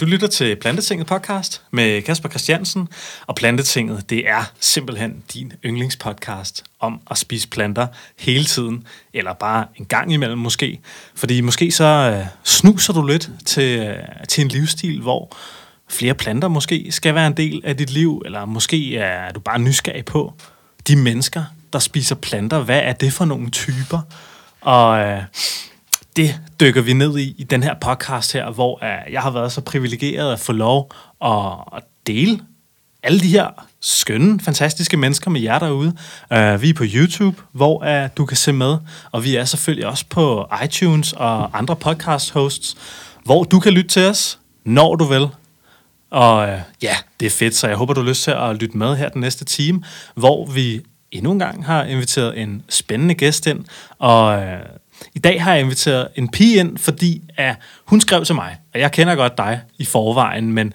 Du lytter til Plantetinget podcast med Kasper Christiansen, og Plantetinget, det er simpelthen din yndlingspodcast om at spise planter hele tiden, eller bare en gang imellem måske. Fordi måske så øh, snuser du lidt til, øh, til en livsstil, hvor flere planter måske skal være en del af dit liv, eller måske er du bare nysgerrig på de mennesker, der spiser planter. Hvad er det for nogle typer? Og øh, det dykker vi ned i i den her podcast her, hvor øh, jeg har været så privilegeret at få lov at, at dele alle de her skønne, fantastiske mennesker med jer derude. Uh, vi er på YouTube, hvor uh, du kan se med, og vi er selvfølgelig også på iTunes og andre podcast hosts, hvor du kan lytte til os, når du vil. Og uh, ja, det er fedt, så jeg håber, du har lyst til at lytte med her den næste time, hvor vi endnu en gang har inviteret en spændende gæst ind, og uh, i dag har jeg inviteret en pige ind, fordi at hun skrev til mig, og jeg kender godt dig i forvejen, men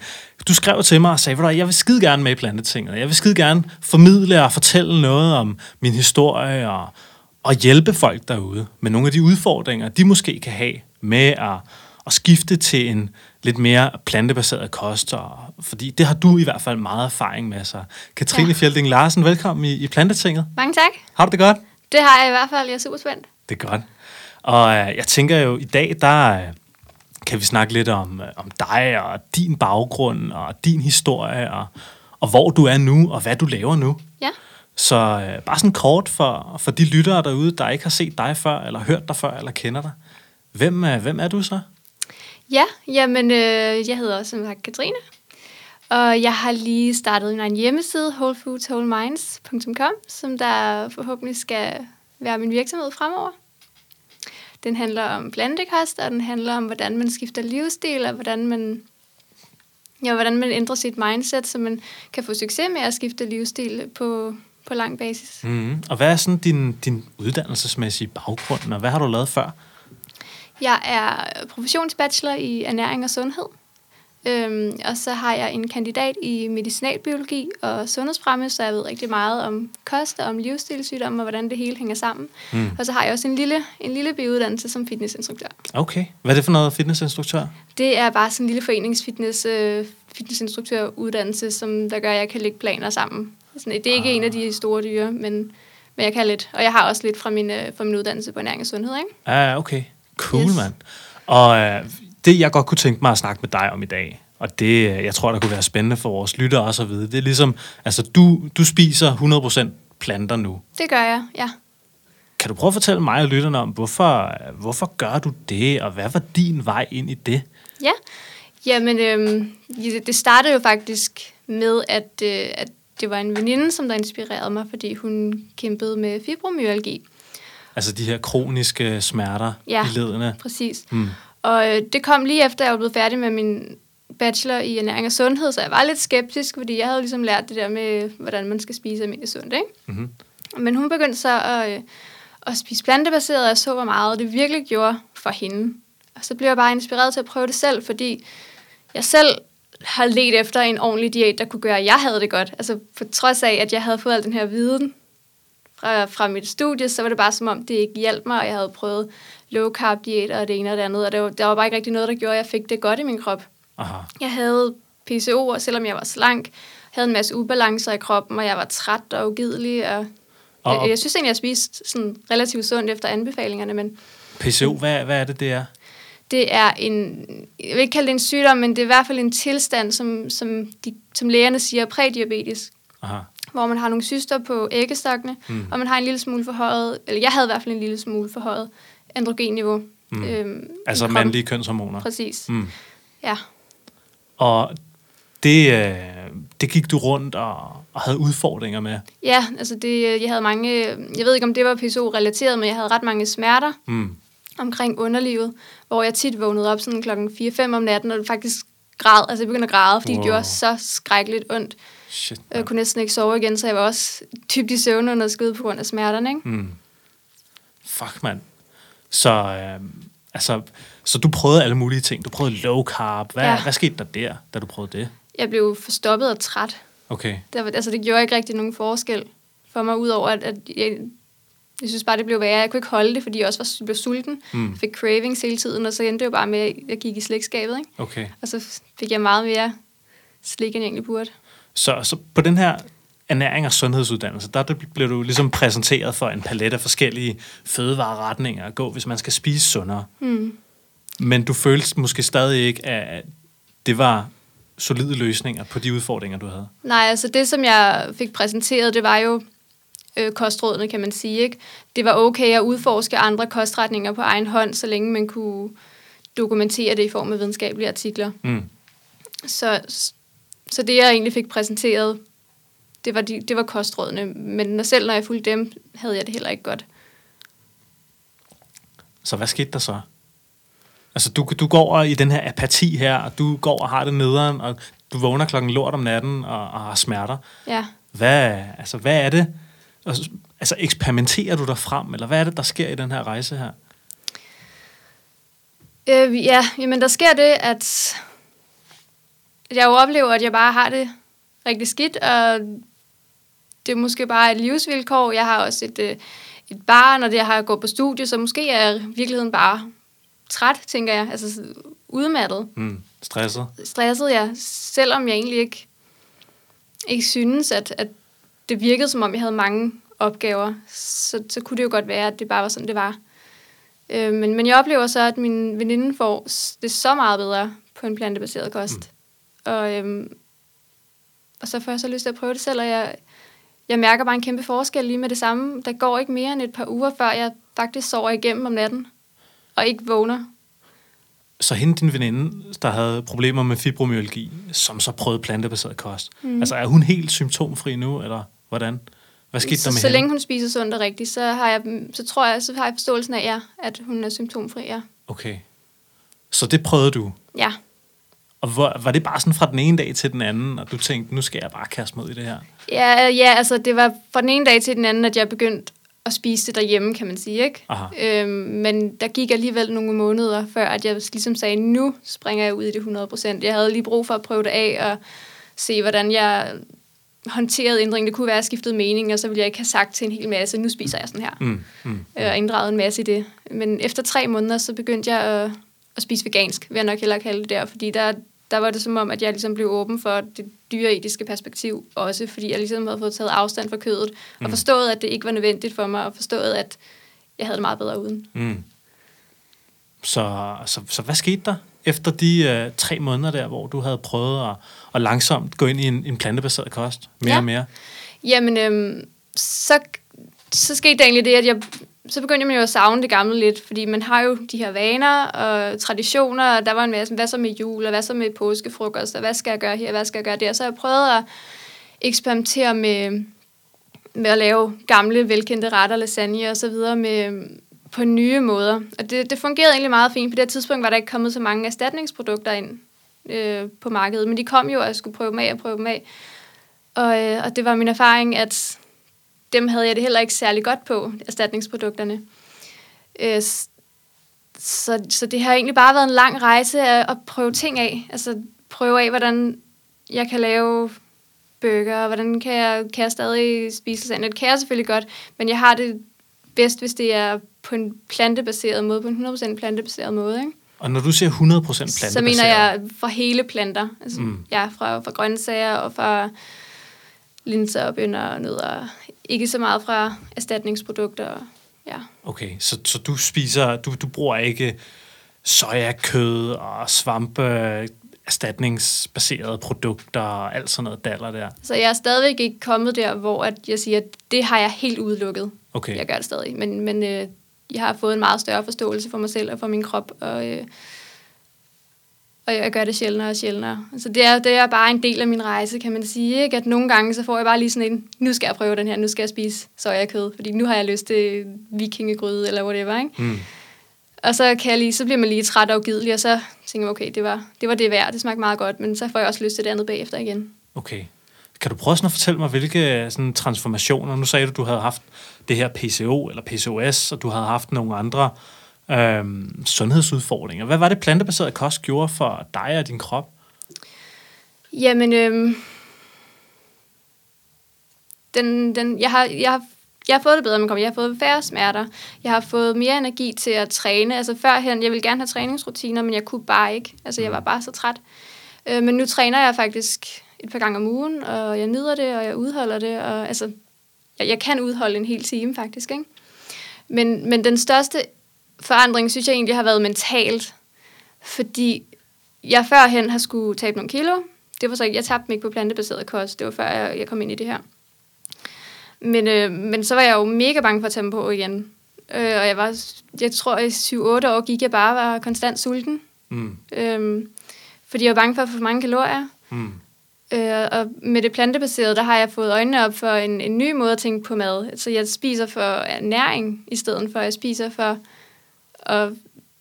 du skrev til mig og sagde, at jeg vil skide gerne med i Plantetinget. Jeg vil skide gerne formidle og fortælle noget om min historie og, og hjælpe folk derude med nogle af de udfordringer, de måske kan have med at, at skifte til en lidt mere plantebaseret kost, og, fordi det har du i hvert fald meget erfaring med. Så Katrine ja. Fjelding Larsen, velkommen i, i Plantetinget. Mange tak. Har du det godt? Det har jeg i hvert fald. Jeg er super spændt. Det er godt. Og øh, jeg tænker jo, i dag, der øh, kan vi snakke lidt om, øh, om dig og din baggrund og din historie og, og hvor du er nu og hvad du laver nu. Ja. Så øh, bare sådan kort for, for de lyttere derude, der ikke har set dig før, eller hørt dig før, eller kender dig. Hvem, øh, hvem er du så? Ja, jamen øh, jeg hedder som sagt Katrine, og jeg har lige startet min egen hjemmeside, wholefoodswholeminds.com, som der forhåbentlig skal være min virksomhed fremover. Den handler om plantekost, og den handler om, hvordan man skifter livsstil, og hvordan man, ja, hvordan man ændrer sit mindset, så man kan få succes med at skifte livsstil på, på lang basis. Mm. Og hvad er sådan din, din uddannelsesmæssige baggrund, og hvad har du lavet før? Jeg er professionsbachelor i ernæring og sundhed. Øhm, og så har jeg en kandidat i medicinalbiologi og sundhedsfremme, så jeg ved rigtig meget om kost og om livsstilssygdomme og hvordan det hele hænger sammen. Mm. Og så har jeg også en lille, en lille biuddannelse som fitnessinstruktør. Okay. Hvad er det for noget fitnessinstruktør? Det er bare sådan en lille foreningsfitness øh, fitnessinstruktøruddannelse, som der gør, at jeg kan lægge planer sammen. Sådan, det er ikke ah. en af de store dyre, men, men jeg kan lidt. Og jeg har også lidt fra min, øh, fra min uddannelse på ernæring og sundhed. Ikke? Ah, okay. Cool, yes. mand. Og øh, det, jeg godt kunne tænke mig at snakke med dig om i dag, og det, jeg tror, der kunne være spændende for vores lyttere også at vide, det er ligesom, altså du, du spiser 100% planter nu. Det gør jeg, ja. Kan du prøve at fortælle mig og lytterne om, hvorfor, hvorfor gør du det, og hvad var din vej ind i det? Ja, jamen øhm, det startede jo faktisk med, at, øh, at det var en veninde, som der inspirerede mig, fordi hun kæmpede med fibromyalgi. Altså de her kroniske smerter ja, i ledene? præcis. Mm. Og øh, det kom lige efter, jeg var blevet færdig med min bachelor i ernæring og sundhed, så jeg var lidt skeptisk, fordi jeg havde ligesom lært det der med, hvordan man skal spise almindeligt sundt, ikke? Mm-hmm. Men hun begyndte så at, øh, at spise plantebaseret, og jeg så, hvor meget det virkelig gjorde for hende. Og så blev jeg bare inspireret til at prøve det selv, fordi jeg selv har let efter en ordentlig diæt, der kunne gøre, at jeg havde det godt. Altså på trods af, at jeg havde fået al den her viden fra, fra mit studie, så var det bare som om, det ikke hjalp mig, og jeg havde prøvet low carb diæt og det ene og det andet, og det var, der var bare ikke rigtig noget, der gjorde, at jeg fik det godt i min krop. Aha. Jeg havde PCO, og selvom jeg var slank, havde en masse ubalancer i kroppen, og jeg var træt og ugidelig, og, og jeg, jeg synes egentlig, jeg spiste sådan relativt sundt efter anbefalingerne, men... PCO, hvad, hvad er det, det er? Det er en, jeg vil ikke kalde det en sygdom, men det er i hvert fald en tilstand, som, som, de, som lægerne siger, prædiabetisk. Aha. Hvor man har nogle cyster på æggestokkene, mm. og man har en lille smule forhøjet, eller jeg havde i hvert fald en lille smule forhøjet androgenniveau. Mm. Øhm, altså mandlige kønshormoner. Præcis. Mm. Ja. Og det, øh, det gik du rundt og, og havde udfordringer med? Ja, altså det, jeg havde mange, jeg ved ikke om det var PSO-relateret, men jeg havde ret mange smerter mm. omkring underlivet, hvor jeg tit vågnede op sådan klokken 4-5 om natten, og faktisk græd, altså jeg begyndte at græde, fordi wow. det gjorde så skrækkeligt ondt. Shit, jeg kunne næsten ikke sove igen, så jeg var også typt i søvn under skud på grund af smerterne, ikke? Mm. Fuck, mand. Så, øh, altså, så du prøvede alle mulige ting. Du prøvede low carb. Hvad, ja. hvad skete der der, da du prøvede det? Jeg blev forstoppet og træt. Okay. Det, altså, det gjorde ikke rigtig nogen forskel for mig, udover at, at jeg, Jeg synes bare, det blev værre. Jeg kunne ikke holde det, fordi jeg også var, blev sulten. Mm. Fik cravings hele tiden, og så endte det jo bare med, at jeg gik i slægtskabet. Ikke? Okay. Og så fik jeg meget mere slik, end jeg egentlig burde. Så, så på den her ernæring og sundhedsuddannelse, der blev du ligesom præsenteret for en palet af forskellige fødevareretninger at gå, hvis man skal spise sundere. Mm. Men du følte måske stadig ikke, at det var solide løsninger på de udfordringer, du havde? Nej, altså det, som jeg fik præsenteret, det var jo øh, kostrådene, kan man sige. Ikke? Det var okay at udforske andre kostretninger på egen hånd, så længe man kunne dokumentere det i form af videnskabelige artikler. Mm. Så, så det, jeg egentlig fik præsenteret, det var, de, det var kostrådene. Men når selv når jeg fulgte dem, havde jeg det heller ikke godt. Så hvad skete der så? Altså, du, du går i den her apati her, og du går og har det nederen, og du vågner klokken lort om natten og, og har smerter. Ja. Hvad, altså, hvad er det? Altså, eksperimenterer du dig frem, eller hvad er det, der sker i den her rejse her? Øh, ja, jamen der sker det, at jeg jo oplever, at jeg bare har det rigtig skidt, og det er måske bare et livsvilkår. Jeg har også et, øh, et barn, og det har jeg gået på studie, så måske er virkeligheden bare træt, tænker jeg. Altså udmattet. Mm, stresset. Stresset, ja. Selvom jeg egentlig ikke, ikke synes, at, at det virkede, som om jeg havde mange opgaver, så, så kunne det jo godt være, at det bare var sådan, det var. Øh, men, men jeg oplever så, at min veninde får det så meget bedre på en plantebaseret kost. Mm. Og, øhm, og så får jeg så lyst til at prøve det selv, og jeg, jeg mærker bare en kæmpe forskel lige med det samme. Der går ikke mere end et par uger, før jeg faktisk sover igennem om natten, og ikke vågner. Så hende, din veninde, der havde problemer med fibromyalgi, som så prøvede plantebaseret kost, mm. altså er hun helt symptomfri nu, eller hvordan? Hvad skete så, der med Så hende? længe hun spiser sundt og rigtigt, så, har jeg, så tror jeg, så har jeg forståelsen af, ja, at hun er symptomfri, ja. Okay. Så det prøvede du? Ja. Og hvor, var det bare sådan fra den ene dag til den anden, og du tænkte, nu skal jeg bare kaste mig ud i det her? Ja, ja, altså det var fra den ene dag til den anden, at jeg begyndte at spise det derhjemme, kan man sige. Ikke? Aha. Øhm, men der gik alligevel nogle måneder, før at jeg ligesom sagde, nu springer jeg ud i det 100%. Jeg havde lige brug for at prøve det af og se, hvordan jeg håndterede ændringen. Det kunne være, at jeg skiftede mening, og så ville jeg ikke have sagt til en hel masse, nu spiser jeg sådan her. Mm, mm, øh, og inddraget en masse i det. Men efter tre måneder, så begyndte jeg at, at spise vegansk, vil jeg nok hellere kalde det der, fordi der, der var det som om, at jeg ligesom blev åben for det dyreetiske perspektiv også, fordi jeg ligesom havde fået taget afstand fra kødet, mm. og forstået, at det ikke var nødvendigt for mig, og forstået, at jeg havde det meget bedre uden. Mm. Så, så, så hvad skete der efter de øh, tre måneder der, hvor du havde prøvet at, at langsomt gå ind i en, en plantebaseret kost mere Ja. og mere? Jamen, øhm, så, så skete der egentlig det, at jeg så begyndte man jo at savne det gamle lidt, fordi man har jo de her vaner og traditioner, og der var en masse, hvad så med jul, og hvad så med påskefrokost, og hvad skal jeg gøre her, hvad skal jeg gøre der. Så jeg prøvede at eksperimentere med, med at lave gamle, velkendte retter, lasagne og så videre med, på nye måder. Og det, det fungerede egentlig meget fint. På det her tidspunkt var der ikke kommet så mange erstatningsprodukter ind øh, på markedet, men de kom jo, og jeg skulle prøve dem af og prøve dem af. Og, øh, og det var min erfaring, at dem havde jeg det heller ikke særlig godt på, erstatningsprodukterne. Øh, så, så det har egentlig bare været en lang rejse at, at prøve ting af. Altså prøve af, hvordan jeg kan lave burger, og hvordan kan jeg, kan jeg stadig spise lasagne. Det kan jeg selvfølgelig godt, men jeg har det bedst, hvis det er på en plantebaseret måde, på en 100% plantebaseret måde. Ikke? Og når du siger 100% plantebaseret... Så mener jeg fra hele planter. Altså, mm. Ja, fra, fra grøntsager og fra linser og bønner og nødder. Ikke så meget fra erstatningsprodukter. Ja. Okay, så, så du spiser... Du, du bruger ikke sojakød og svampe erstatningsbaserede produkter og alt sådan noget daller der. Så jeg er stadigvæk ikke kommet der, hvor at jeg siger, at det har jeg helt udelukket. Okay. Jeg gør det stadig. Men, men øh, jeg har fået en meget større forståelse for mig selv og for min krop. Og, øh, og jeg gør det sjældnere og sjældnere. Så det er, det er bare en del af min rejse, kan man sige. Ikke? At nogle gange, så får jeg bare lige sådan en, nu skal jeg prøve den her, nu skal jeg spise sojakød, fordi nu har jeg lyst til vikingegryde eller whatever. Ikke? Mm. Og så, kan jeg lige, så bliver man lige træt og ugidelig, og så tænker man, okay, det var, det var det værd, det smagte meget godt, men så får jeg også lyst til det andet bagefter igen. Okay. Kan du prøve sådan at fortælle mig, hvilke sådan, transformationer... Nu sagde du, du havde haft det her PCO eller PCOS, og du havde haft nogle andre øhm, sundhedsudfordringer. Hvad var det plantebaseret kost gjorde for dig og din krop? Jamen, øhm, den, den, jeg, har, jeg har jeg har fået det bedre med kroppen. Jeg har fået færre smerter. Jeg har fået mere energi til at træne. Altså førhen, jeg ville gerne have træningsrutiner, men jeg kunne bare ikke. Altså jeg var bare så træt. Øh, men nu træner jeg faktisk et par gange om ugen, og jeg nyder det, og jeg udholder det. Og, altså, jeg, jeg kan udholde en hel time faktisk. Ikke? Men, men den største forandring, synes jeg egentlig har været mentalt. Fordi jeg førhen har skulle tabe nogle kilo. Det var så ikke, jeg tabte mig ikke på plantebaseret kost. Det var før jeg, jeg kom ind i det her. Men, øh, men så var jeg jo mega bange for at tage på igen. Øh, og jeg var, jeg tror, i 7-8 år gik jeg bare var konstant sulten. Mm. Øh, fordi jeg var bange for at få for mange kalorier. Mm. Øh, og med det plantebaserede, der har jeg fået øjnene op for en, en ny måde at tænke på mad. Så jeg spiser for næring, i stedet for at jeg spiser for at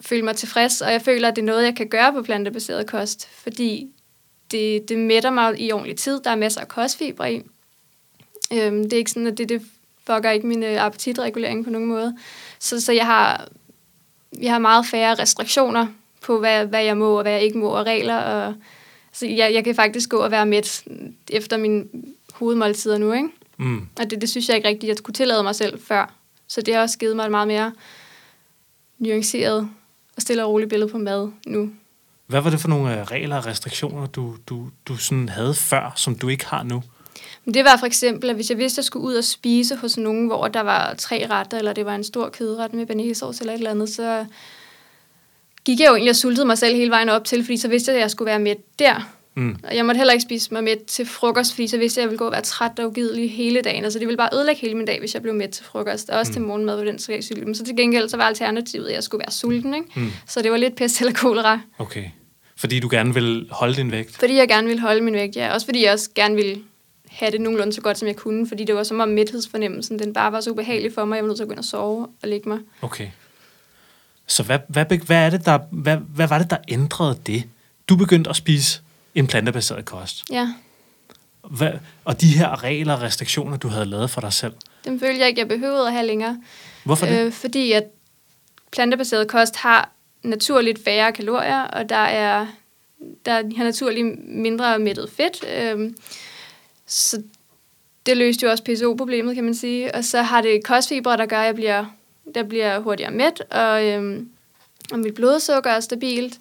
føle mig tilfreds. Og jeg føler, at det er noget, jeg kan gøre på plantebaseret kost, fordi det, det mætter mig i ordentlig tid. Der er masser af kostfibre i. Øhm, det er ikke sådan, at det, det fucker ikke min øh, appetitregulering på nogen måde. Så, så jeg har, jeg har meget færre restriktioner på, hvad, hvad jeg må og hvad jeg ikke må, og regler. Og, så jeg, jeg kan faktisk gå og være med efter mine hovedmåltider nu, ikke? Mm. Og det, det synes jeg ikke rigtigt, jeg kunne tillade mig selv før. Så det har også givet mig et meget mere nuanceret og stille og roligt billede på mad nu. Hvad var det for nogle øh, regler og restriktioner, du, du, du sådan havde før, som du ikke har nu? Det var for eksempel, at hvis jeg vidste, at jeg skulle ud og spise hos nogen, hvor der var tre retter, eller det var en stor kødret med banæsauce eller et eller andet, så gik jeg jo egentlig og sultede mig selv hele vejen op til, fordi så vidste jeg, at jeg skulle være med der. Mm. Og jeg måtte heller ikke spise mig med til frokost, fordi så vidste jeg, at jeg ville gå og være træt og ugidelig hele dagen. Altså det ville bare ødelægge hele min dag, hvis jeg blev med til frokost. Og også mm. til morgenmad på den sags Men så til gengæld, så var alternativet, at jeg skulle være sulten. Ikke? Mm. Så det var lidt pest eller kolera. Okay. Fordi du gerne vil holde din vægt? Fordi jeg gerne vil holde min vægt, ja. Også fordi jeg også gerne vil have det nogenlunde så godt, som jeg kunne, fordi det var som om mæthedsfornemmelsen, den bare var så ubehagelig for mig, jeg var nødt til at gå ind og sove og lægge mig. Okay. Så hvad, hvad, hvad, er det, der, hvad, hvad var det, der ændrede det? Du begyndte at spise en plantebaseret kost. Ja. Hvad, og de her regler og restriktioner, du havde lavet for dig selv? Dem følte jeg ikke, jeg behøvede at have længere. Hvorfor det? Øh, fordi at plantebaseret kost har naturligt færre kalorier, og der er der har naturligt mindre mættet fedt. Øh, så det løste jo også PCO-problemet, kan man sige. Og så har det kostfibre, der gør, at jeg bliver, der bliver hurtigere mæt, og, øhm, og mit blodsukker er stabilt.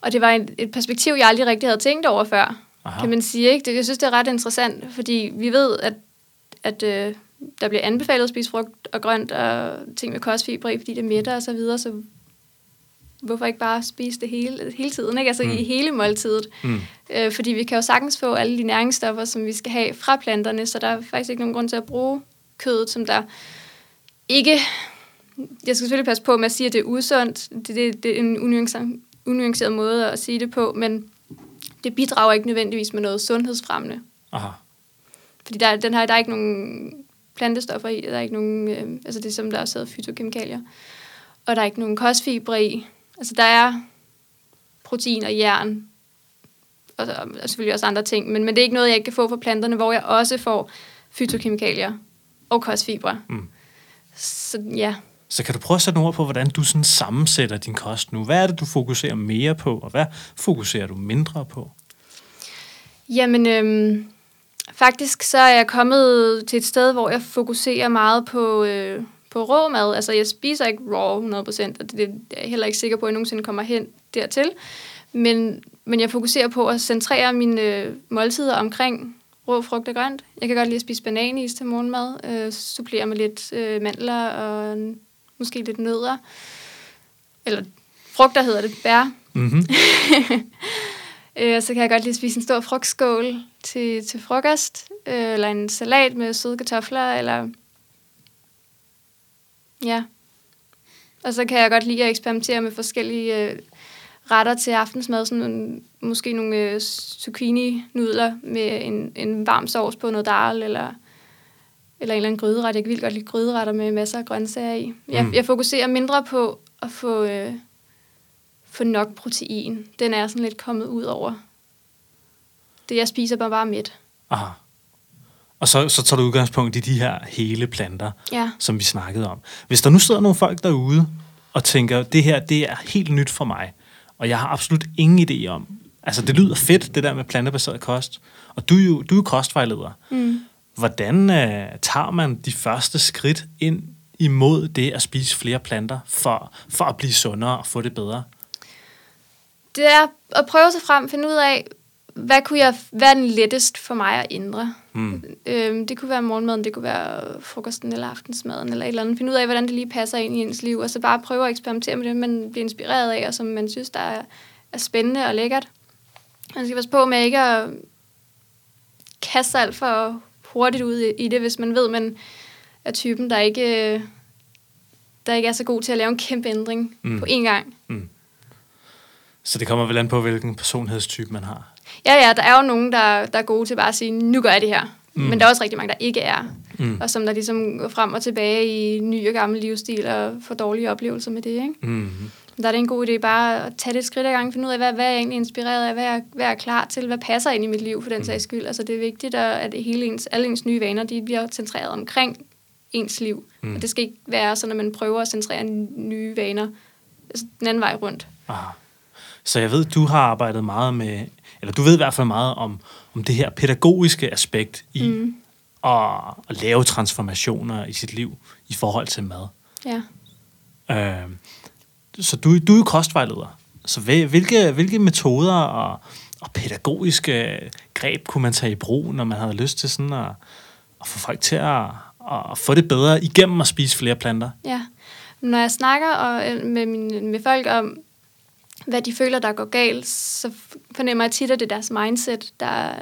Og det var et, et perspektiv, jeg aldrig rigtig havde tænkt over før, Aha. kan man sige. Ikke? Det, jeg synes, det er ret interessant, fordi vi ved, at, at øh, der bliver anbefalet at spise frugt og grønt og ting med kostfibre i, fordi det mætter og så videre, så hvorfor ikke bare spise det hele, hele tiden, ikke? altså mm. i hele måltidet. Mm. Øh, fordi vi kan jo sagtens få alle de næringsstoffer, som vi skal have fra planterne, så der er faktisk ikke nogen grund til at bruge kødet, som der ikke... Jeg skal selvfølgelig passe på med at sige, at det er usundt. Det, det, det er en unuanceret måde at sige det på, men det bidrager ikke nødvendigvis med noget sundhedsfremmende. Aha. Fordi der, den her, der er ikke nogen plantestoffer i, der er ikke nogen, øh, altså det som der er siddet fytokemikalier, og der er ikke nogen kostfibre i. Altså, der er protein og jern, og, og selvfølgelig også andre ting, men, men det er ikke noget, jeg ikke kan få fra planterne, hvor jeg også får fytokemikalier og kostfibre. Mm. Så ja. Så kan du prøve at sætte nogle ord på, hvordan du sådan sammensætter din kost nu? Hvad er det, du fokuserer mere på, og hvad fokuserer du mindre på? Jamen, øhm, faktisk så er jeg kommet til et sted, hvor jeg fokuserer meget på, øh, på rå mad. Altså, jeg spiser ikke raw 100%, og det er jeg heller ikke sikker på, at jeg nogensinde kommer hen dertil. Men, men jeg fokuserer på at centrere mine øh, måltider omkring rå frugt og grønt. Jeg kan godt lide at spise bananis til morgenmad, øh, supplere med lidt øh, mandler og måske lidt nødder. Eller frugter hedder det, bær. Mm-hmm. øh, så kan jeg godt lide at spise en stor frugtskål til, til frokost, øh, eller en salat med søde kartofler, eller Ja. Og så kan jeg godt lide at eksperimentere med forskellige øh, retter til aftensmad, sådan måske nogle øh, zucchini-nudler med en, en varm sovs på noget dal, eller, eller en eller anden gryderet. Jeg kan vildt godt lide gryderetter med masser af grøntsager i. Jeg, mm. jeg fokuserer mindre på at få, øh, få nok protein. Den er sådan lidt kommet ud over det, jeg spiser bare bare midt. Aha. Og så, så tager du udgangspunkt i de her hele planter, ja. som vi snakkede om. Hvis der nu sidder nogle folk derude og tænker, det her det er helt nyt for mig, og jeg har absolut ingen idé om, altså det lyder fedt, det der med plantebaseret kost, og du er jo, du er kostvejleder. Mm. Hvordan øh, tager man de første skridt ind imod det at spise flere planter, for, for at blive sundere og få det bedre? Det er at prøve sig frem, finde ud af, hvad kunne jeg, er den lettest for mig at ændre? Mm. Øhm, det kunne være morgenmaden, det kunne være frokosten eller aftensmaden eller et eller andet. Finde ud af, hvordan det lige passer ind i ens liv, og så bare prøve at eksperimentere med det, man bliver inspireret af, og som man synes, der er, er spændende og lækkert. Man skal passe på med ikke at kaste sig alt for hurtigt ud i, det, hvis man ved, man er typen, der ikke, der ikke er så god til at lave en kæmpe ændring mm. på én gang. Mm. Så det kommer vel an på, hvilken personlighedstype man har? Ja, ja, der er jo nogen, der, der er gode til bare at sige, nu gør jeg det her. Mm. Men der er også rigtig mange, der ikke er. Mm. Og som der ligesom går frem og tilbage i ny og gammel livsstil og får dårlige oplevelser med det. Ikke? Mm. Der er det en god idé bare at tage det skridt ad gang, finde ud af, hvad, hvad er jeg egentlig inspireret af, hvad er, hvad er jeg klar til, hvad passer ind i mit liv for den mm. sags skyld. Altså det er vigtigt, at hele ens, alle ens nye vaner, de bliver centreret omkring ens liv. Mm. Og det skal ikke være sådan, at man prøver at centrere nye vaner altså den anden vej rundt. Aha. Så jeg ved, du har arbejdet meget med, eller du ved i hvert fald meget om, om det her pædagogiske aspekt i mm. at, at lave transformationer i sit liv i forhold til mad. Ja. Øh, så du, du er jo kostvejleder. Så hvilke, hvilke metoder og, og pædagogiske øh, greb kunne man tage i brug, når man havde lyst til sådan at, at få folk til at, at få det bedre igennem at spise flere planter? Ja. Når jeg snakker og, øh, med, min, med folk om, hvad de føler, der går galt, så fornemmer jeg tit, at det er deres mindset, der,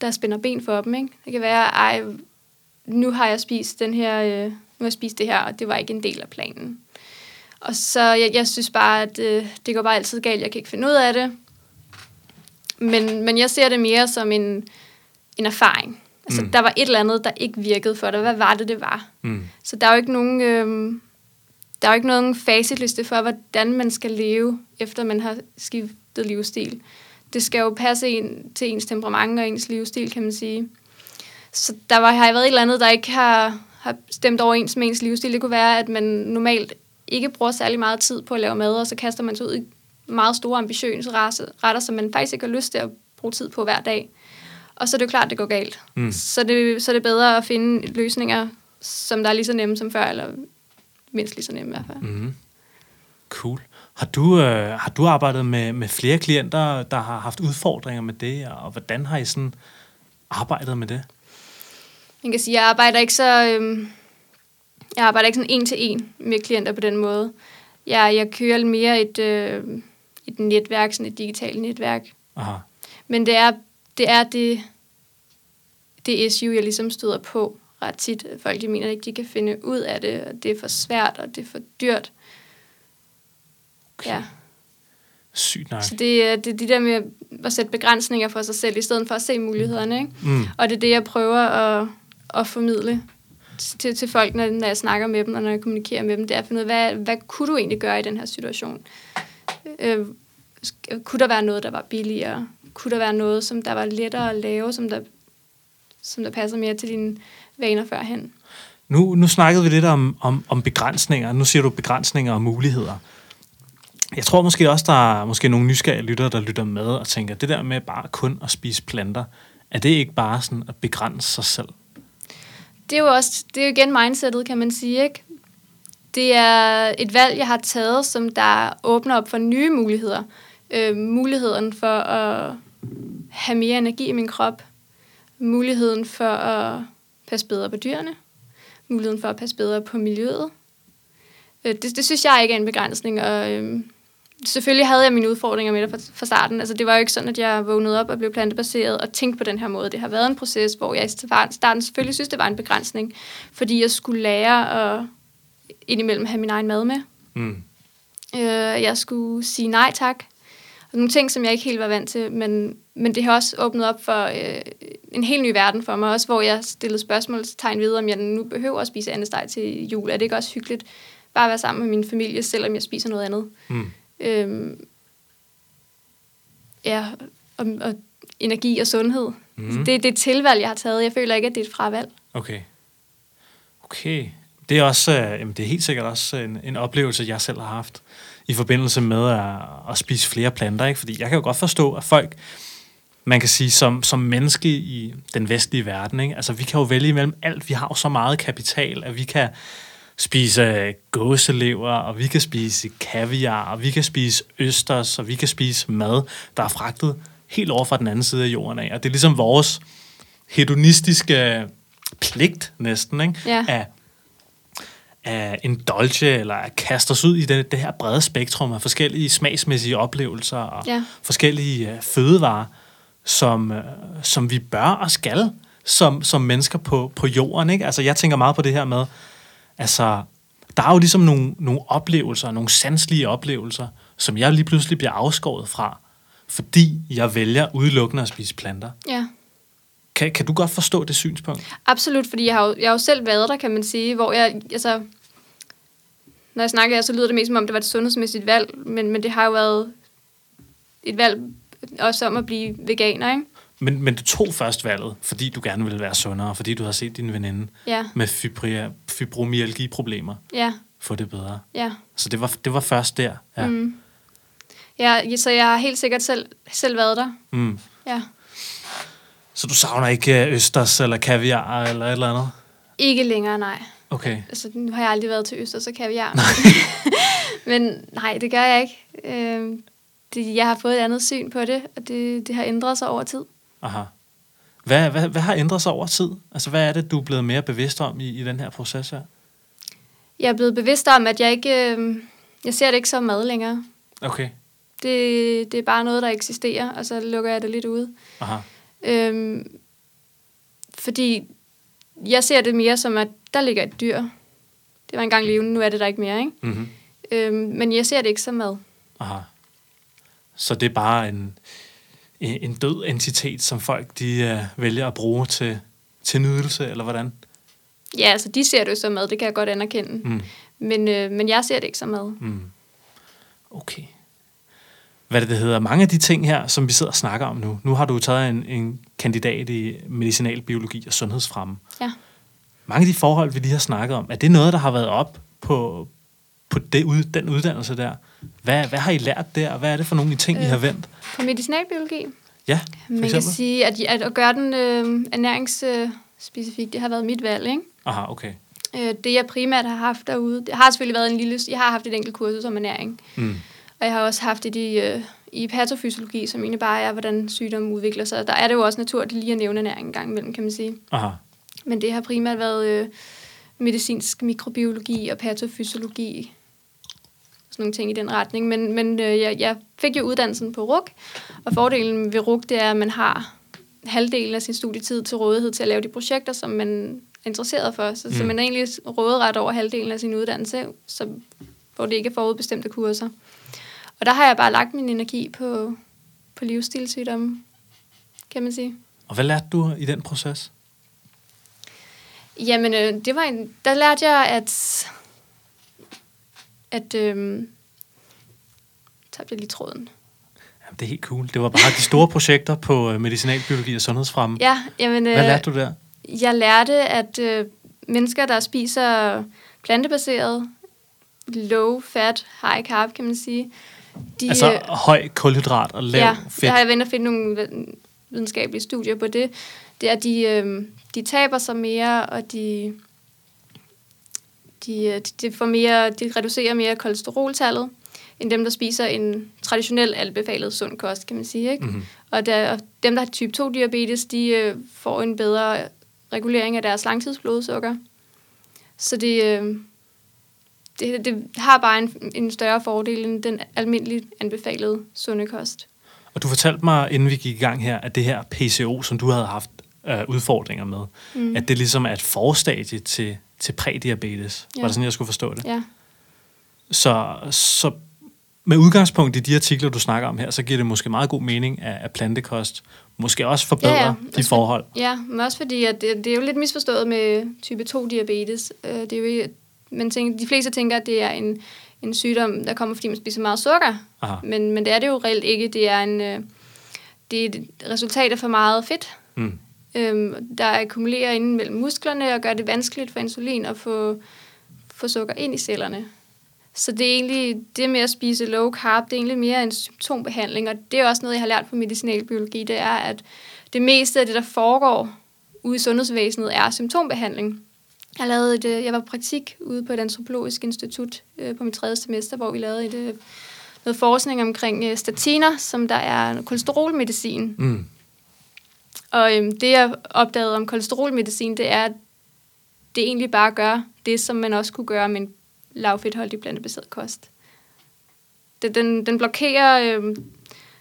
der spænder ben for dem. Ikke? Det kan være, ej, nu har jeg spist den her, øh, nu har jeg spist det her, og det var ikke en del af planen. Og så, jeg, jeg synes bare, at øh, det går bare altid galt, jeg kan ikke finde ud af det. Men, men jeg ser det mere som en, en erfaring. Altså, mm. der var et eller andet, der ikke virkede for dig. Hvad var det, det var? Mm. Så der er jo ikke nogen... Øh, der er jo ikke nogen facitliste for, hvordan man skal leve, efter man har skiftet livsstil. Det skal jo passe ind til ens temperament og ens livsstil, kan man sige. Så der var, har været et eller andet, der ikke har, har stemt overens med ens livsstil. Det kunne være, at man normalt ikke bruger særlig meget tid på at lave mad, og så kaster man sig ud i meget store ambitiøse retter, som man faktisk ikke har lyst til at bruge tid på hver dag. Og så er det jo klart, at det går galt. Mm. Så, det, så er det bedre at finde løsninger, som der er lige så nemme som før, eller mindst lige så nemme i hvert fald. Mm. Cool. Har du, øh, har du arbejdet med, med flere klienter, der har haft udfordringer med det, og hvordan har I sådan arbejdet med det? Jeg kan sige, jeg arbejder ikke så... Øh, jeg arbejder ikke sådan en til en med klienter på den måde. Jeg, jeg kører mere et, øh, et netværk, sådan et digitalt netværk. Aha. Men det er det, er det, det issue, jeg ligesom støder på ret tit. Folk de mener ikke, de kan finde ud af det, og det er for svært, og det er for dyrt. Okay. Ja. Sygt nok. Så det er det, de der med at sætte begrænsninger for sig selv, i stedet for at se mulighederne. Ikke? Mm. Og det er det, jeg prøver at, at formidle til, til folk, når, når jeg snakker med dem, og når jeg kommunikerer med dem, det er at finde ud af, hvad, hvad kunne du egentlig gøre i den her situation? Øh, kunne der være noget, der var billigere? Kunne der være noget, som der var lettere at lave, som der, som der passer mere til dine vaner førhen? Nu, nu snakkede vi lidt om, om, om begrænsninger. Nu siger du begrænsninger og muligheder. Jeg tror måske også, der er måske nogle nysgerrige lyttere, der lytter med og tænker, det der med bare kun at spise planter, er det ikke bare sådan at begrænse sig selv? Det er jo også, det er jo igen mindsetet, kan man sige, ikke? Det er et valg, jeg har taget, som der åbner op for nye muligheder. Øh, muligheden for at have mere energi i min krop. Muligheden for at passe bedre på dyrene. Muligheden for at passe bedre på miljøet. Øh, det, det synes jeg ikke er en begrænsning, og øh, selvfølgelig havde jeg mine udfordringer med det fra, starten. Altså, det var jo ikke sådan, at jeg vågnede op og blev plantebaseret og tænkte på den her måde. Det har været en proces, hvor jeg i starten selvfølgelig synes, det var en begrænsning, fordi jeg skulle lære at indimellem have min egen mad med. Mm. Øh, jeg skulle sige nej tak. Og nogle ting, som jeg ikke helt var vant til, men, men det har også åbnet op for øh, en helt ny verden for mig, også hvor jeg stillede spørgsmålstegn videre, om jeg nu behøver at spise andesteg til jul. Er det ikke også hyggeligt bare at være sammen med min familie, selvom jeg spiser noget andet? Mm. Øhm, ja, og, og energi og sundhed. Mm. Det, det er et tilvalg, jeg har taget. Jeg føler ikke, at det er et fravalg. Okay. Okay. Det er også, øh, jamen det er helt sikkert også en, en oplevelse, jeg selv har haft i forbindelse med at, at spise flere planter. Ikke? Fordi jeg kan jo godt forstå, at folk man kan sige, som, som menneske i den vestlige verden, ikke? altså vi kan jo vælge imellem alt. Vi har jo så meget kapital, at vi kan spise gåselever, og vi kan spise kaviar, og vi kan spise østers, og vi kan spise mad, der er fragtet helt over fra den anden side af jorden af. Og det er ligesom vores hedonistiske pligt næsten, ikke? Ja. At, at indulge eller at kaste os ud i det, det her brede spektrum af forskellige smagsmæssige oplevelser og Ja. forskellige uh, fødevarer, som, uh, som vi bør og skal som, som mennesker på, på jorden. Ikke? Altså, jeg tænker meget på det her med, altså, der er jo ligesom nogle, nogle oplevelser, nogle sanselige oplevelser, som jeg lige pludselig bliver afskåret fra, fordi jeg vælger udelukkende at spise planter. Ja. Kan, kan du godt forstå det synspunkt? Absolut, fordi jeg har, jo, jeg har jo selv været der, kan man sige, hvor jeg, altså, når jeg snakker, så lyder det mest som om, det var et sundhedsmæssigt valg, men, men det har jo været et valg også om at blive veganer, ikke? Men, men du tog først valget, fordi du gerne ville være sundere, fordi du har set din veninde Ja, med fibri- fibromyalgi-problemer ja, få det bedre. ja. Så det var, det var først der. Ja. Mm. Ja, så jeg har helt sikkert selv, selv været der. Mm. Ja. Så du savner ikke øh, østers eller kaviar eller et eller andet? Ikke længere, nej. Okay. Altså, nu har jeg aldrig været til Østers og kaviar. men nej, det gør jeg ikke. Øh, det, jeg har fået et andet syn på det, og det, det har ændret sig over tid. Aha. Hvad, hvad, hvad har ændret sig over tid? Altså, hvad er det, du er blevet mere bevidst om i, i den her proces her? Jeg er blevet bevidst om, at jeg ikke... Øh, jeg ser det ikke som mad længere. Okay. Det, det er bare noget, der eksisterer, og så lukker jeg det lidt ud. Aha. Øhm, fordi jeg ser det mere som, at der ligger et dyr. Det var engang levende, nu er det der ikke mere, ikke? Mm-hmm. Øhm, men jeg ser det ikke som mad. Aha. Så det er bare en, en død entitet, som folk de uh, vælger at bruge til, til nydelse, eller hvordan? Ja, altså de ser det jo som mad, det kan jeg godt anerkende. Mm. Men, øh, men jeg ser det ikke som mad. Mm. Okay. Hvad det, det hedder? Mange af de ting her, som vi sidder og snakker om nu. Nu har du taget en, en kandidat i medicinalbiologi og sundhedsfremme. Ja. Mange af de forhold, vi lige har snakket om, er det noget, der har været op på, på det, ud, den uddannelse der? Hvad, hvad har I lært der? Hvad er det for nogle ting, I Øh, har vendt? På medicinalbiologi, Ja, for man kan eksempel? sige, at, at, at gøre den øh, ernæringsspecifik, det har været mit valg, ikke? Aha, okay. Øh, det jeg primært har haft derude, det har selvfølgelig været en lille... Jeg har haft et enkelt kursus om ernæring. Mm. Og jeg har også haft det i, øh, i patofysiologi, som egentlig bare er, hvordan sygdommen udvikler sig. Der er det jo også naturligt lige at nævne ernæring en gang imellem, kan man sige. Aha. Men det har primært været øh, medicinsk mikrobiologi og patofysiologi. Sådan nogle ting i den retning. Men, men øh, jeg, jeg fik jo uddannelsen på RUK, og fordelen ved RUK, det er, at man har halvdelen af sin studietid til rådighed til at lave de projekter, som man er interesseret for. Så, mm. så man er egentlig råderet over halvdelen af sin uddannelse, så, hvor det ikke er forudbestemte kurser. Og der har jeg bare lagt min energi på, på livsstilssygdomme, kan man sige. Og hvad lærte du i den proces? Jamen, øh, det var en, der lærte jeg, at... At... Øh, tabte jeg lige tråden. Jamen, det er helt cool. Det var bare de store projekter på øh, medicinalbiologi og sundhedsfremme. Ja, jamen... Øh, Hvad lærte du der? Jeg lærte, at øh, mennesker, der spiser plantebaseret, low fat, high carb, kan man sige, de, Altså øh, høj kulhydrat og lav ja, fedt. jeg har været og finde nogle videnskabelige studier på det. Det er, at de, øh, de taber sig mere, og de, de, øh, de, får mere, de reducerer mere kolesteroltallet, end dem, der spiser en traditionel anbefalet sund kost, kan man sige. Ikke? Mm-hmm. Og, der, og dem, der har type 2-diabetes, de øh, får en bedre regulering af deres langtidsblodsukker. Så det, øh, det, det har bare en, en større fordel end den almindeligt anbefalede sunde kost. Og du fortalte mig, inden vi gik i gang her, at det her PCO, som du havde haft øh, udfordringer med, mm. at det ligesom er et forstadie til, til prædiabetes. Ja. Var det sådan, jeg skulle forstå det? Ja. Så, så med udgangspunkt i de artikler, du snakker om her, så giver det måske meget god mening, at, at plantekost måske også forbedrer Ja, ja, de forhold. Ja, men også fordi, at det, det er jo lidt misforstået med type 2-diabetes. Øh, Det er jo, ikke- man tænker, de fleste tænker, at det er en, en sygdom, der kommer, fordi man spiser meget sukker. Aha. Men, men det er det jo reelt ikke. Det er, en, øh, det er et resultat af for meget fedt, Mm øhm, der akkumulerer inden mellem musklerne og gør det vanskeligt for insulin at få, få sukker ind i cellerne. Så det er egentlig det med at spise low carb, det er egentlig mere en symptombehandling, og det er også noget, jeg har lært på medicinalbiologi, det er, at det meste af det, der foregår ude i sundhedsvæsenet, er symptombehandling. Jeg, lavede et, øh, jeg var praktik ude på et antropologisk institut øh, på mit tredje semester, hvor vi lavede et, øh, noget forskning omkring øh, statiner, som der er kolesterolmedicin. Mm. Og øhm, det, jeg opdagede om kolesterolmedicin, det er, at det egentlig bare gør det, som man også kunne gøre med en lavfedtholdig plantebaseret kost. Det, den, den blokerer øhm,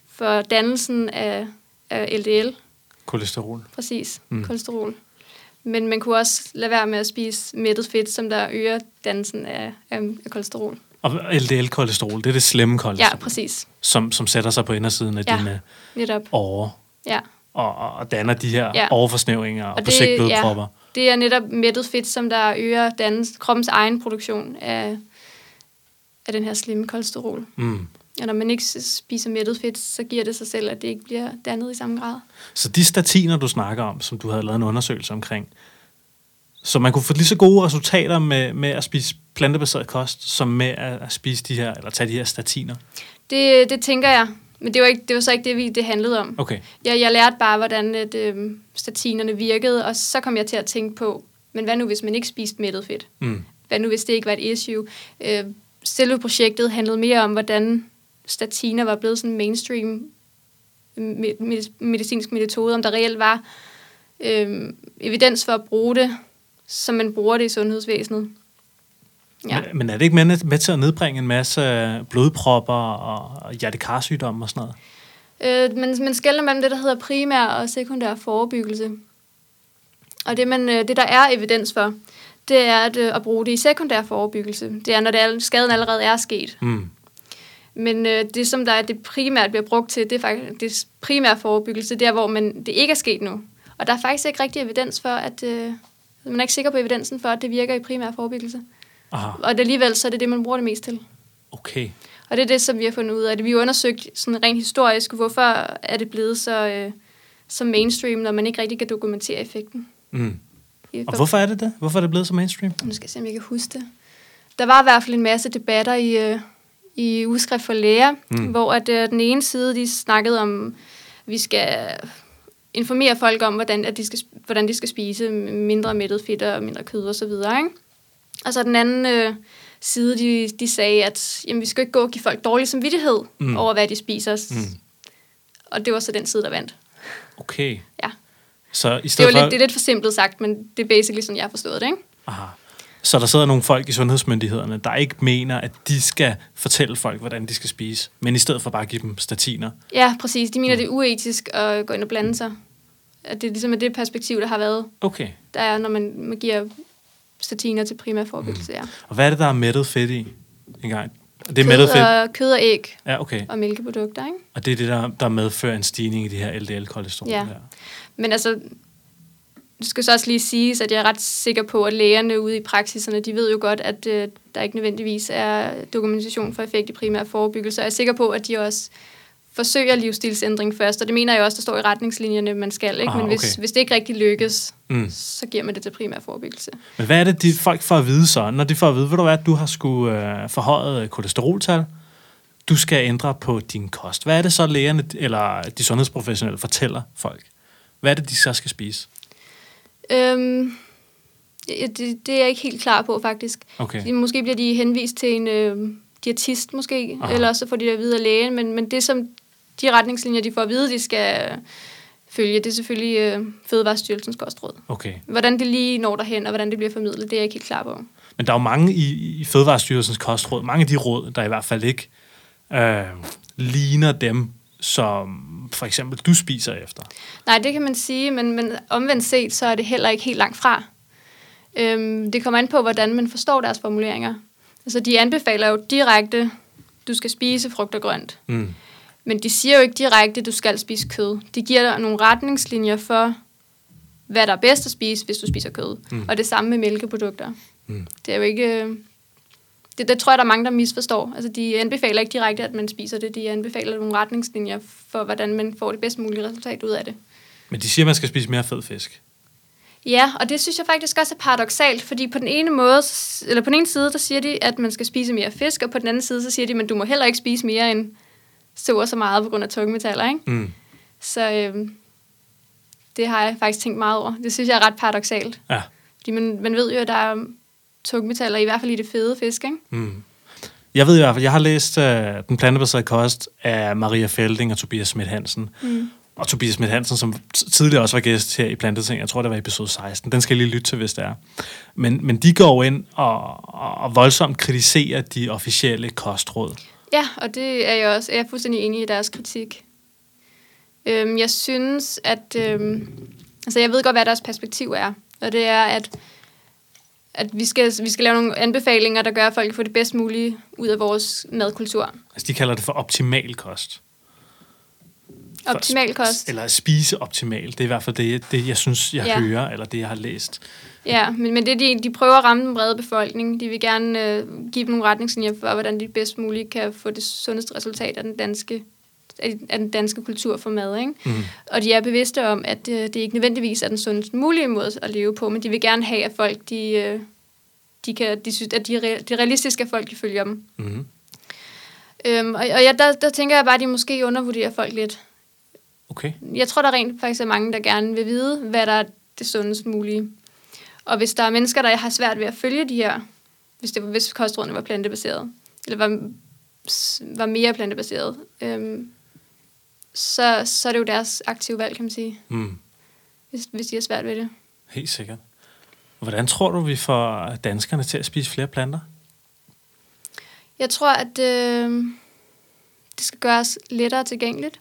for dannelsen af, af LDL, Kolesterol. præcis, Mm. kolesterol. Men man kunne også lade være med at spise mættet fedt, som der øger dannelsen af, af, af kolesterol. Og LDL-kolesterol, det er det slemme kolesterol, Ja, præcis. som, som sætter sig på indersiden af Ja. dine Netop. årer Ja. Og, og- danner de her Ja. overforsnævringer og, og på det- sigt blodpropper. Det er netop mættet fedt, som der øger dannelsen, kroppens egen produktion af, af den her slemme kolesterol. Mm. Og når man ikke spiser mættet fedt, så giver det sig selv, at det ikke bliver dannet i samme grad. Så de statiner, du snakker om, som du havde lavet en undersøgelse omkring, så man kunne få lige så gode resultater med, med at spise plantebaseret kost, som med at, at spise de her, eller tage de her statiner. Det, det tænker jeg. Men det var, ikke, det var så ikke det, vi, det handlede om. Okay. Jeg, jeg lærte bare, hvordan at, øh, statinerne virkede, og så kom jeg til at tænke på, men hvad nu, hvis man ikke spiste mættet fedt? Mm. Hvad nu, hvis det ikke var et issue? Øh, selve projektet handlede mere om, hvordan statiner var blevet sådan mainstream me- me- medicinsk metode, om der reelt var øh, evidens for at bruge det, som man bruger det i sundhedsvæsenet. Ja. Men, men er det ikke med, med til at nedbringe en masse blodpropper og, og hjertekarsygdomme og sådan noget? Øh, man, man skælder mellem det, der hedder primær og sekundær forebyggelse. Og det, man, øh, det der er evidens for, det er at, øh, at bruge det i sekundær forebyggelse. Det er, når det er, skaden allerede er sket. Mm. Men øh, det, som der er det primært bliver brugt til, det er faktisk det primære forebyggelse, det er, hvor man, det ikke er sket nu. Og der er faktisk ikke rigtig evidens for, at... Øh, man er ikke sikker på evidensen for, at det virker i primær forebyggelse. Aha, Og alligevel så er det det, man bruger det mest til. okay. Og det er det, som vi har fundet ud af. Det. Vi har undersøgt sådan rent historisk, hvorfor er det blevet så, øh, så mainstream, når man ikke rigtig kan dokumentere effekten. Mm. Og hvorfor er det det? Hvorfor er det blevet så mainstream? Nu skal jeg se, om jeg kan huske det. Der var i hvert fald en masse debatter i, øh, i Ugeskrift for Læger, Mm. hvor at, øh, den ene side, de snakkede om, at vi skal informere folk om, hvordan, at de, skal, hvordan de skal spise mindre mættet fedt og mindre kød og så videre. Ikke? Og så den anden øh, side, de, de sagde, at jamen, vi skal ikke gå og give folk dårlig samvittighed Mm. mm. over, hvad de spiser. Mm. Mm. Og det var så den side, der vandt. Okay. Ja. Så i Det, stedet var for... lidt, det er lidt for simpelt sagt, men det er basically sådan, jeg har forstået det. Ikke? Aha. Så der sidder nogle folk i sundhedsmyndighederne, der ikke mener, at de skal fortælle folk, hvordan de skal spise, men i stedet for bare at give dem statiner. Ja, præcis. De mener, det er uetisk at gå ind og blande sig. At det ligesom er det perspektiv, der har været, Okay. der er, når man, man giver statiner til primær forebyggelse. Ja. Og hvad er det, der er mættet fedt i? En gang. Det er kød, mættet fedt? og, kød og æg Ja, okay. og mælkeprodukter, ikke? Og det er det, der, der medfører en stigning i de her LDL-kolesterol. Ja. Der. Men altså, det skal så også lige siges, at jeg er ret sikker på, at lægerne ude i praksiserne, de ved jo godt, at øh, der ikke nødvendigvis er dokumentation for effekt i primær forebyggelse. Og jeg er sikker på, at de også forsøger livsstilsændring først, og det mener jeg også, der står i retningslinjerne, man skal. Ikke? Ah, Men hvis, okay. hvis det ikke rigtig lykkes, Mm. så giver man det til primær forebyggelse. Men hvad er det, de folk får at vide så? Når de får at vide, ved du hvad, du har skulle øh, forhøjet kolesteroltal, du skal ændre på din kost. Hvad er det så lægerne, eller de sundhedsprofessionelle fortæller folk? Hvad er det, de så skal spise? Øhm, det, det er jeg ikke helt klar på, faktisk. Okay. Måske bliver de henvist til en øh, diætist, måske, Aha. Aha. eller så får de det at vide af lægen, men, men det, som de retningslinjer, de får at vide, de skal følge, det er selvfølgelig øh, Fødevarestyrelsens kostråd. Okay. Hvordan det lige når derhen, og hvordan det bliver formidlet, det er jeg ikke helt klar på. Men der er jo mange i, i Fødevarestyrelsens kostråd, mange af de råd, der i hvert fald ikke øh, ligner dem, som for eksempel du spiser efter. Nej, det kan man sige, men, men omvendt set, så er det heller ikke helt langt fra. Øhm, det kommer an på, hvordan man forstår deres formuleringer. Altså, de anbefaler jo direkte, du skal spise frugt og grønt. Mm. Men de siger jo ikke direkte, du skal spise kød. De giver dig nogle retningslinjer for, hvad der er bedst at spise, hvis du spiser kød. Mm. Mm. Og det samme med mælkeprodukter. Mm. Det er jo ikke... øh, Det, det tror jeg, der er mange, der misforstår. Altså, de anbefaler ikke direkte, at man spiser det. De anbefaler nogle retningslinjer for, hvordan man får det bedst mulige resultat ud af det. Men de siger, at man skal spise mere fed fisk. Ja, og det synes jeg faktisk også er paradoxalt, fordi på den ene måde, eller på den ene side, der siger de, at man skal spise mere fisk, og på den anden side, så siger de, at du må heller ikke spise mere end så og så meget på grund af tungmetaller, ikke? Mm. Så øhm, det har jeg faktisk tænkt meget over. Det synes jeg er ret paradoxalt. Ja. Fordi man, man ved jo, at der er tungmetaller, i hvert fald i det fede fisk, ikke? Mm. Jeg ved i hvert fald, jeg har læst uh, Den plantebaserede kost af Maria Felding og Tobias Schmidt Hansen. Mm. Og Tobias Schmidt Hansen, som tidligere også var gæst her i Planteting, jeg tror, det var episode 16. Den skal jeg lige lytte til, hvis det er. Men, men de går ind og, og voldsomt kritiserer de officielle kostråd. Ja, og det er jeg også. Jeg er fuldstændig enig i deres kritik. Øhm, jeg synes, at... Øhm, altså, jeg ved godt, hvad deres perspektiv er. Og det er, at, at vi, skal, vi skal lave nogle anbefalinger, der gør, at folk får det bedst mulige ud af vores madkultur. Altså, de kalder det for optimal kost. For Optimal kost. Eller spise optimalt. Det er i hvert fald det, det jeg synes, jeg Ja. hører, eller det, jeg har læst. Ja, men, men det, de, de prøver at ramme den brede befolkning. De vil gerne øh, give dem nogle retningslinjer for, hvordan de bedst muligt kan få det sundeste resultat af den danske, af den danske kultur for mad. Ikke? Mm. Og de er bevidste om, at øh, det ikke nødvendigvis er den sundest mulige måde at leve på, men de vil gerne have, at folk de, øh, de kan, de synes, at de er, det er realistisk, at folk kan følge dem. Mm. Øhm, og og ja, der, der tænker jeg bare, at de måske undervurderer folk lidt. Okay. Jeg tror, der rent faktisk er mange, der gerne vil vide, hvad der er det sundest mulige. Og hvis der er mennesker, der har svært ved at følge de her, hvis, det, var- hvis kostrådene var plantebaseret, eller var, var mere plantebaseret, øhm, så, så er det jo deres aktive valg, kan man sige, Mm. hvis, hvis de har svært ved det. Helt sikkert. Hvordan tror du, vi får danskerne til at spise flere planter? Jeg tror, at øh, det skal gøres lettere tilgængeligt.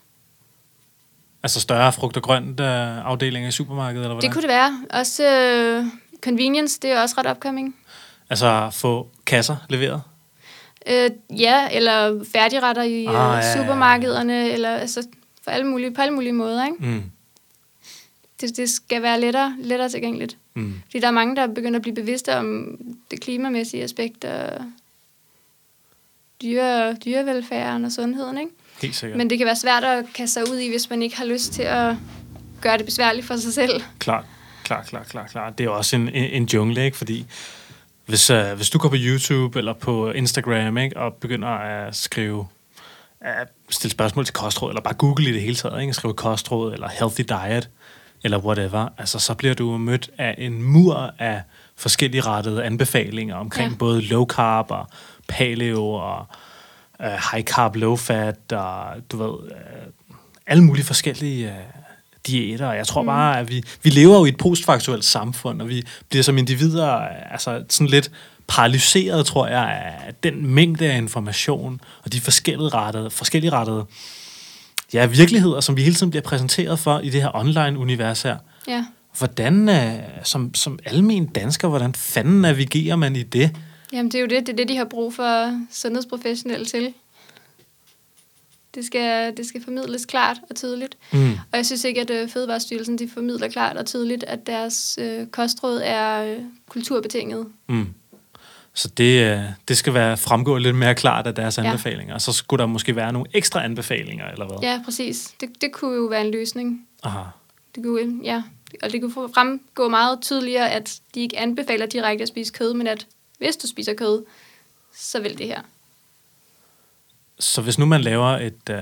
Altså større frugt- og grønt øh, afdelinger i supermarkedet, eller hvordan? Det kunne det være. Også øh, convenience, det er også ret opkoming. Altså få kasser leveret? Øh, ja, eller færdigretter i Ah, ja, ja, ja, ja. supermarkederne, eller altså for alle mulige, på alle mulige måder. Ikke? Mm. Det, det skal være lettere, lettere tilgængeligt. Mm. Fordi der er mange, der begynder at blive bevidste om det klimamæssige aspekt og dyre, dyrevelfærden og sundheden. Ikke? Helt sikkert. Men det kan være svært at kaste sig ud i, hvis man ikke har lyst til at gøre det besværligt for sig selv. Klart, klart, klart, klart, klart. Det er også en, en, en jungle, ikke? Fordi hvis, uh, hvis du går på YouTube eller på Instagram, ikke? Og begynder at skrive, at stille spørgsmål til kostråd, eller bare Google i det hele taget, ikke? Skrive kostråd, eller healthy diet, eller whatever, altså så bliver du mødt af en mur af forskellige rettede anbefalinger omkring ja. Både low carb og paleo og uh, high carb, low fat og du ved, uh, alle mulige forskellige uh, diæter. Og Jeg tror mm. bare, at vi, vi lever jo i et postfaktuelt samfund, og vi bliver som individer altså sådan lidt paralyseret, tror jeg, af den mængde af information og de forskellige rettede, forskellige rettede ja, virkeligheder, som vi hele tiden bliver præsenteret for i det her online-univers her. Ja. Hvordan, øh, som, som almen dansker, hvordan fanden navigerer man i det? Jamen, det er jo det, det, er det de har brug for sundhedsprofessionelle til. Det skal, det skal formidles klart og tydeligt. Mm. Og jeg synes ikke, at øh, Fødevarestyrelsen de formidler klart og tydeligt, at deres øh, kostråd er øh, kulturbetinget. Mm. Så det, øh, det skal være fremgå lidt mere klart af deres Ja. anbefalinger. Og så skulle der måske være nogle ekstra anbefalinger, eller hvad? Ja, præcis. Det, det kunne jo være en løsning. Aha. Det kunne, ja, og det kunne fremgå meget tydeligere, at de ikke anbefaler direkte at spise kød, men at hvis du spiser kød, så vil det her. Så hvis nu man laver et, øh,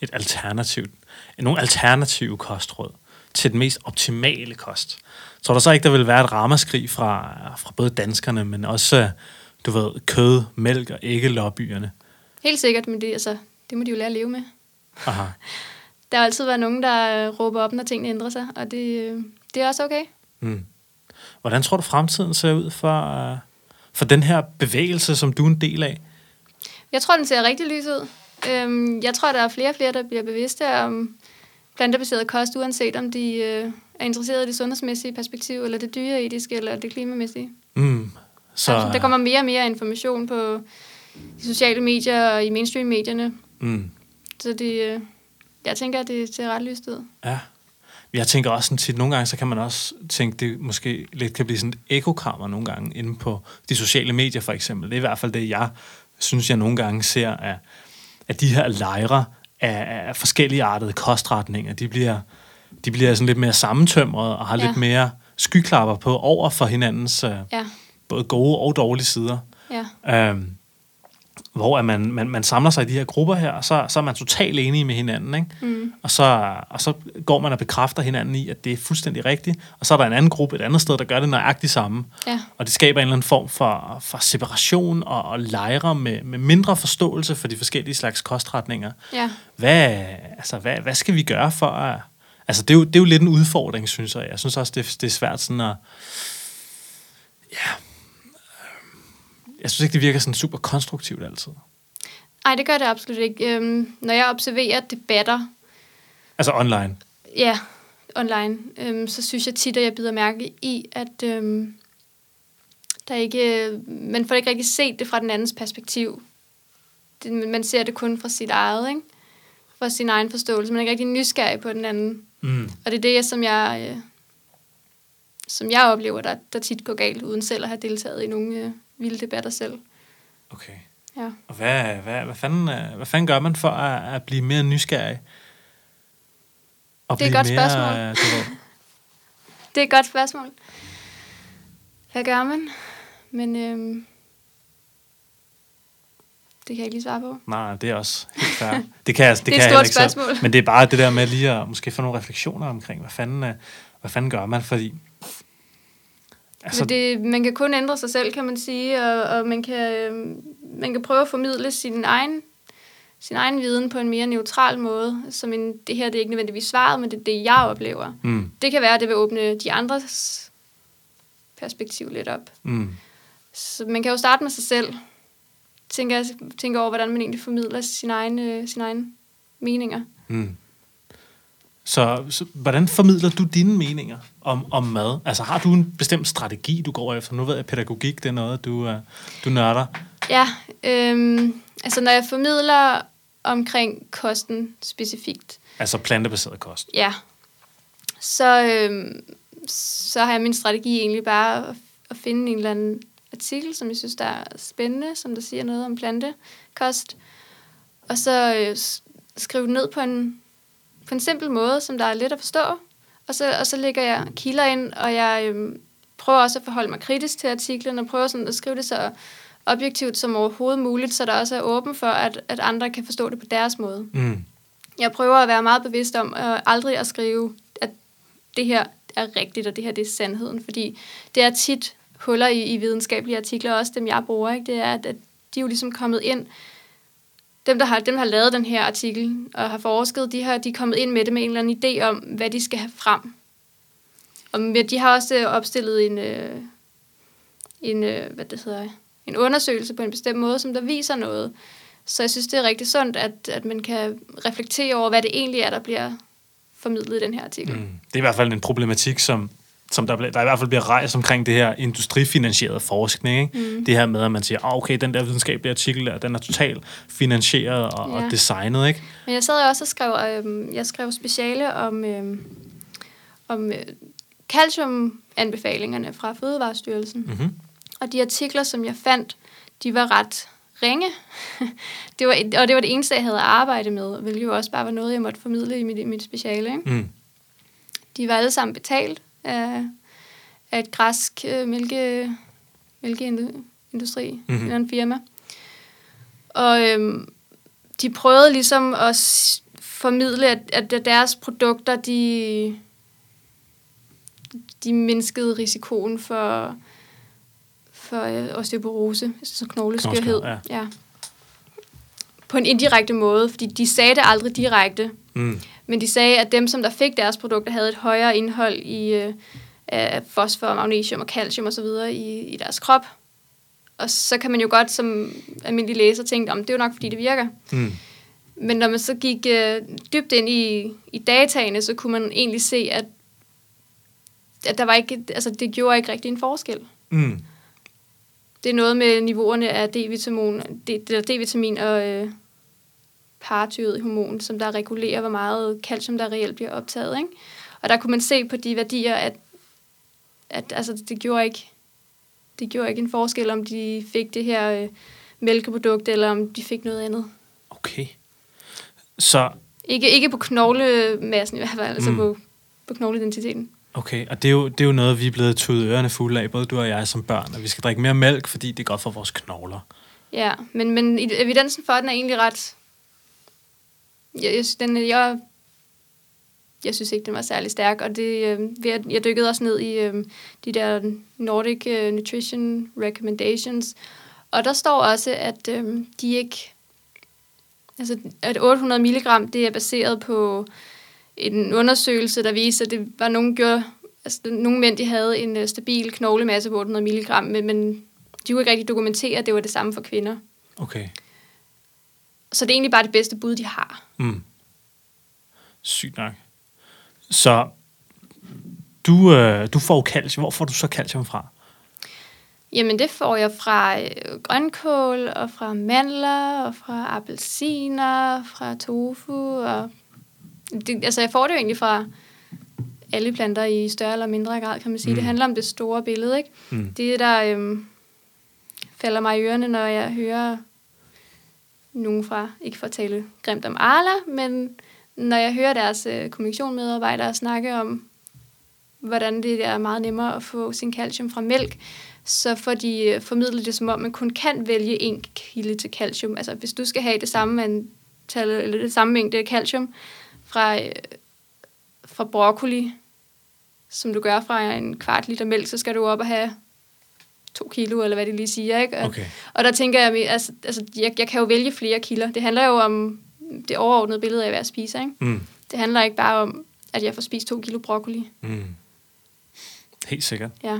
et alternativt, nogle alternative kostråd til den mest optimale kost, tror du så ikke, der vil være et ramaskrig fra, fra både danskerne, men også, øh, du ved, kød, mælk og æggelobbyerne? Helt sikkert, men det, altså, det må de jo lære at leve med. Aha. Der har altid været nogen, der øh, råber op, når tingene ændrer sig, og det, øh, det er også okay. Mm. Hvordan tror du, fremtiden ser ud for, for den her bevægelse, som du er en del af? Jeg tror, den ser rigtig lys ud. Øhm, jeg tror, der er flere og flere, der bliver bevidste om plantebaseret kost, uanset om de øh, er interesseret i det sundhedsmæssige perspektiv, eller det dyreetiske, eller det klimamæssige. Mm. Så Så, der kommer mere og mere information på de sociale medier og i mainstream-medierne. mm. Så det, øh, jeg tænker, at det ser ret lyst ud. Ja. Jeg tænker også sådan tit, nogle gange, så kan man også tænke, det måske lidt kan blive sådan et ekokammer nogle gange inde på de sociale medier for eksempel. Det er i hvert fald det, jeg synes, jeg nogle gange ser af, af de her lejre af, af forskellige artede kostretninger. De bliver, de bliver sådan lidt mere sammentømrede og har. Ja. lidt mere skyklapper på over for hinandens øh, Ja, både gode og dårlige sider. ja, Øhm, hvor at man, man, man samler sig i de her grupper her, og så, så er man totalt enige med hinanden, ikke? mm, Og, så, og så går man og bekræfter hinanden i, at det er fuldstændig rigtigt. Og så er der en anden gruppe et andet sted, der gør det nøjagtigt samme. ja, Og det skaber en eller anden form for, for separation og, og lejre med, med mindre forståelse for de forskellige slags kostretninger. ja, Hvad, altså, hvad, hvad skal vi gøre for at... Altså, det er, jo, det er jo lidt en udfordring, synes jeg. Jeg synes også, det, det er svært sådan at... Ja... Jeg synes ikke, det virker sådan super konstruktivt altid. Ej, det gør det absolut ikke. Øhm, når jeg observerer debatter, Altså online. ja, online, øhm, så synes jeg tit, at jeg bider mærke i, at øhm, der ikke, man får ikke rigtig set det fra den andens perspektiv. Det, man ser det kun fra sit eget, ikke? Fra sin egen forståelse. Man er ikke rigtig nysgerrig på den anden. Mm. Og det er det, som jeg, øh, som jeg oplever, der, der tit går galt, uden selv at have deltaget i nogle øh, vilde debatter selv. Okay. Ja. Og hvad, hvad, hvad, fanden, øh, hvad fanden gør man for at, at blive mere nysgerrig? Og Det er et godt mere, spørgsmål. Det er et godt spørgsmål. Hvad gør man? Men øhm, det kan jeg ikke lige svare på. Nej, det er også helt fair. Det kan, jeg, det Det er kan et jeg stort heller ikke selv. spørgsmål. Men det er bare det der med lige at måske få nogle refleksioner omkring, hvad fanden, øh, hvad fanden gør man? Fordi Altså, Men det, man kan kun ændre sig selv, kan man sige, og, og man, kan, øhm, man kan prøve at formidle sin egen, sin egen viden på en mere neutral måde. Som en, det her det er ikke nødvendigvis svaret, men det er det, jeg oplever. Mm, Det kan være, at det vil åbne de andres perspektiv lidt op. mm, Så man kan jo starte med sig selv. Tænke, tænke over, hvordan man egentlig formidler sine egne, sine egne meninger. mm. Så, så hvordan formidler du dine meninger om, om mad? Altså har du en bestemt strategi, du går efter? Nu ved jeg, at pædagogik det er noget, du, uh, du nørder. Ja, øhm, altså når jeg formidler omkring kosten specifikt, Altså plantebaseret kost. ja, så, øhm, så har jeg min strategi egentlig bare at, at finde en eller anden artikel, som jeg synes, der er spændende, som der siger noget om plantekost, og så øh, skrive ned på en, på en simpel måde, som der er let at forstå, og så, og så lægger jeg kilder ind, og jeg øhm, prøver også at forholde mig kritisk til artiklen, og prøver sådan at skrive det så objektivt som overhovedet muligt, så der også er åben for, at, at andre kan forstå det på deres måde. Mm, Jeg prøver at være meget bevidst om øh, aldrig at skrive, at det her er rigtigt, og det her det er sandheden, fordi det er tit huller i, i videnskabelige artikler, også dem jeg bruger, ikke? det er, at, at de er jo ligesom kommet ind, dem der, har, dem, der har lavet den her artikel og har forsket, de, har, de er kommet ind med det med en eller anden idé om, hvad de skal have frem. Og de har også øh, opstillet en, øh, en, øh, hvad det hedder, en undersøgelse på en bestemt måde, som der viser noget. Så jeg synes, det er rigtig sundt, at, at man kan reflektere over, hvad det egentlig er, der bliver formidlet i den her artikel. mm. Det er i hvert fald en problematik, som, som der, der i hvert fald bliver rejst omkring det her industrifinansierede forskning. Ikke? Mm. Det her med, at man siger, oh, okay, den der videnskabelige artikel der, den er totalt finansieret og, ja. Ja. og designet. Ikke? Men jeg sad jo også og skrev, øh, jeg skrev speciale om, øh, om øh, calciumanbefalingerne fra Fødevarestyrelsen. Mm-hmm. Og de artikler, som jeg fandt, de var ret ringe. det var, og det var det eneste, jeg havde arbejdet med, hvilket jo også bare var noget, jeg måtte formidle i mit, mit speciale. Ikke? Mm. De var alle sammen betalt af, af et græsk øh, mælke, mælkeindustri, Mhm. mm-hmm. en eller anden firma. Og øhm, de prøvede ligesom at formidle, at, at deres produkter, de, de mindskede risikoen for, for øh, osteoporose, altså knogleskørhed. Knogleskørhed, ja. På en indirekte måde, fordi de sagde det aldrig direkte. Mm. Men de sagde, at dem, som der fik deres produkter, havde et højere indhold i øh, af fosfor, magnesium og calcium osv. I, i deres krop. Og så kan man jo godt som almindelig læser tænke, om det er jo nok, fordi det virker. Mm. Men når man så gik øh, dybt ind i, i dataene, så kunne man egentlig se, at, at der var ikke, altså, det gjorde ikke rigtig en forskel. Mm. Det er noget med niveauerne af D-vitamin, D, D-vitamin og øh, paratyroidhormon, som der regulerer, hvor meget calcium, der reelt bliver optaget. Ikke? Og der kunne man se på de værdier, at, at altså, det, gjorde ikke, det gjorde ikke en forskel, om de fik det her øh, mælkeprodukt, eller om de fik noget andet. Okay. Så, Ikke, ikke på knoglemassen i hvert fald, altså Mm. på, på knogleidentiteten. Okay, og det er, jo, det er jo noget, vi er blevet tudet ørerne fulde af, både du og jeg som børn, at vi skal drikke mere mælk, fordi det er godt for vores knogler. Ja, men, men evidensen for den er egentlig ret... Jeg, jeg, den, jeg, jeg synes ikke, den var særlig stærk, og det, øh, jeg dykkede også ned i øh, de der Nordic øh, Nutrition Recommendations, og der står også, at øh, de ikke... Altså, at 800 mg, det er baseret på en undersøgelse, der viser, at det var nogen, gjorde, altså, nogle mænd, de havde en uh, stabil knoglemasse på 800 mg, men, men de kunne ikke rigtig dokumentere, at det var det samme for kvinder. Okay. Så det er egentlig bare det bedste bud, de har. Mm. Sygt nok. Så du, øh, du får calcium. Hvor får du så calcium fra? Jamen, det får jeg fra øh, grønkål, og fra mandler, og fra appelsiner, fra tofu, og det, altså jeg får det jo egentlig fra alle planter i større eller mindre grad, kan man sige. Mm. Det handler om det store billede, ikke? Mm. Det, der øhm, falder mig i ørerne, når jeg hører nogen fra, ikke for at tale grimt om Arla, men når jeg hører deres øh, kommunikationsmedarbejdere snakke om, hvordan det er meget nemmere at få sin calcium fra mælk, så får de øh, formidlet det som om, man kun kan vælge en kilde til calcium. Altså hvis du skal have det samme antal, eller det samme mængde calcium fra, øh, fra broccoli, som du gør fra en kvart liter mælk, så skal du op og have to kilo, eller hvad det lige siger. Ikke? Og, okay. og der tænker jeg, altså, altså jeg, jeg kan jo vælge flere kilder. Det handler jo om det overordnede billede af, hvad jeg spiser. Ikke? Mm. Det handler ikke bare om, at jeg får spist to kilo broccoli. Mm. Helt sikkert. Ja.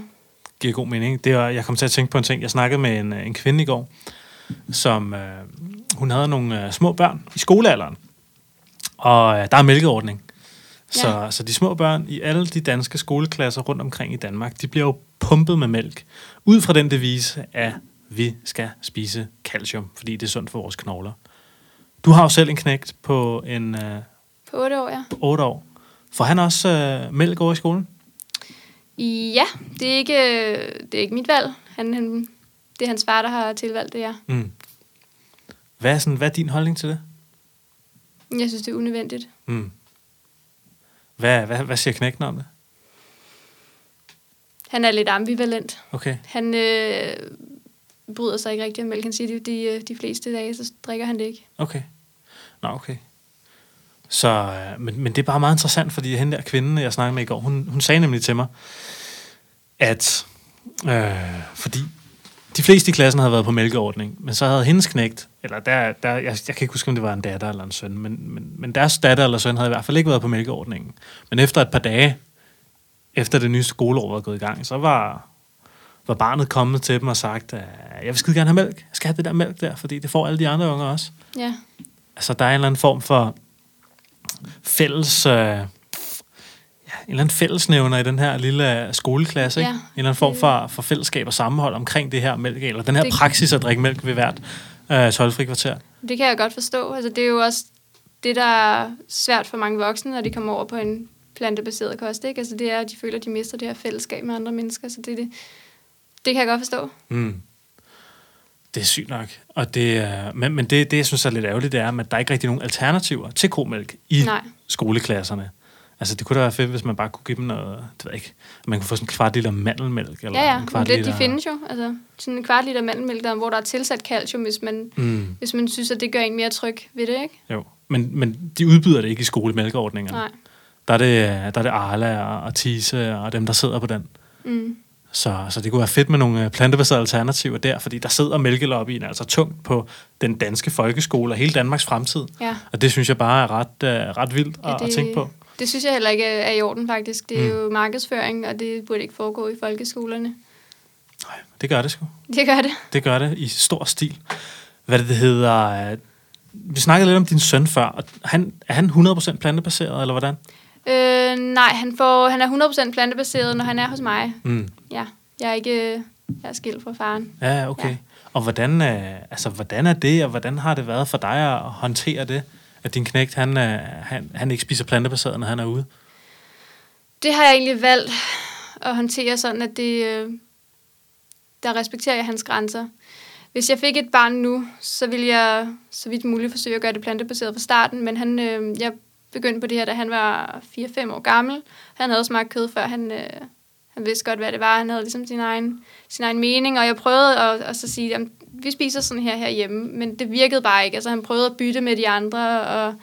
Giver god mening. Det er, jeg kom til at tænke på en ting. Jeg snakkede med en, en kvinde i går, som øh, hun havde nogle øh, små børn i skolealderen. Og øh, der er mælkeordning. Så, ja. så de små børn i alle de danske skoleklasser rundt omkring i Danmark, de bliver jo pumpet med mælk. Ud fra den devise, at vi skal spise calcium, fordi det er sundt for vores knogler. Du har jo selv en knægt på en... Øh, på 8 år, ja. På 8 år. Får han også øh, mælk over i skolen? Ja, det er ikke, det er ikke mit valg. Han, han, det er hans far, der har tilvalgt det, ja. Mm. Hvad, er sådan, hvad er din holdning til det? Jeg synes, det er unødvendigt. Mm. Hvad, hvad, hvad siger knækken om det? Han er lidt ambivalent. Okay. Han øh, bryder sig ikke rigtig om mælk. Han siger, de, de, de fleste dage, så drikker han det ikke. Okay. Nå, okay. Så, øh, men, men det er bare meget interessant, fordi hende der kvinde, jeg snakkede med i går, hun, hun sagde nemlig til mig, at øh, fordi de fleste i klassen havde været på mælkeordning, men så havde hendes knægt, eller der, der jeg, jeg kan ikke huske, om det var en datter eller en søn, men, men, men deres datter eller søn havde i hvert fald ikke været på mælkeordningen. Men efter et par dage, efter det nye skoleår var gået i gang, så var, var barnet kommet til dem og sagt, at jeg vil skide gerne have mælk. Jeg skal have det der mælk der, fordi det får alle de andre unger også. Ja. Altså, der er en eller anden form for fælles... Øh, en eller anden fællesnævner i den her lille skoleklasse, ikke? Ja. En eller anden form for, for fællesskab og sammenhold omkring det her mælk, eller den her det, praksis at drikke mælk ved hvert øh, tolvfri kvarter. Det kan jeg godt forstå. Altså, det er jo også det, der er svært for mange voksne, når de kommer over på en plantebaseret kost, ikke? Altså, det er, at de føler, at de mister det her fællesskab med andre mennesker, så det, det, det kan jeg godt forstå. Mm. Det er sygt nok. Og det, men men det, det, jeg synes er lidt ærgerligt, det er, at der er ikke rigtig nogen alternativer til komælk i Nej. skoleklasserne. Altså, det kunne da være fedt, hvis man bare kunne give dem noget, det ved jeg ikke, man kunne få sådan en kvart liter mandelmælk. Eller ja, ja, en kvart det, liter... de findes jo. Altså, sådan en kvart liter mandelmælk, der, hvor der er tilsat calcium, hvis man, mm. hvis man synes, at det gør en mere tryg ved det, ikke? Jo, men, men de udbyder det ikke i skolemælkeordningerne. Nej. Der er det, der er det Arla og, og Tise og dem, der sidder på den. Mm. Så, så det kunne være fedt med nogle øh, plantebaserede alternativer der, fordi der sidder mælkelobbyen altså tungt på den danske folkeskole og hele Danmarks fremtid. Ja. Og det synes jeg bare er ret, uh, ret vildt ja, at, det, at tænke på. Det synes jeg heller ikke er i orden, faktisk. Det er mm. jo markedsføring, og det burde ikke foregå i folkeskolerne. Nej, det gør det sgu. Det gør det. Det gør det i stor stil. Hvad det hedder... Vi snakkede lidt om din søn før. Og han, er han 100% plantebaseret, eller hvordan? Øh, nej, han, får, han er 100% plantebaseret, når han er hos mig. Mm. Ja, jeg er ikke jeg er skilt fra faren. Ja, okay. Ja. Og hvordan, øh, altså, hvordan er det, og hvordan har det været for dig at håndtere det, at din knægt, han, øh, han, han ikke spiser plantebaseret, når han er ude? Det har jeg egentlig valgt at håndtere sådan, at det, øh, der respekterer jeg hans grænser. Hvis jeg fik et barn nu, så ville jeg så vidt muligt forsøge at gøre det plantebaseret fra starten, men han, øh, jeg begyndte på det her, da han var 4-5 år gammel. Han havde smagt kød, før han, øh, han vidste godt, hvad det var. Han havde ligesom sin egen, sin egen mening, og jeg prøvede at, at så sige, at vi spiser sådan her herhjemme, men det virkede bare ikke. Altså han prøvede at bytte med de andre, og,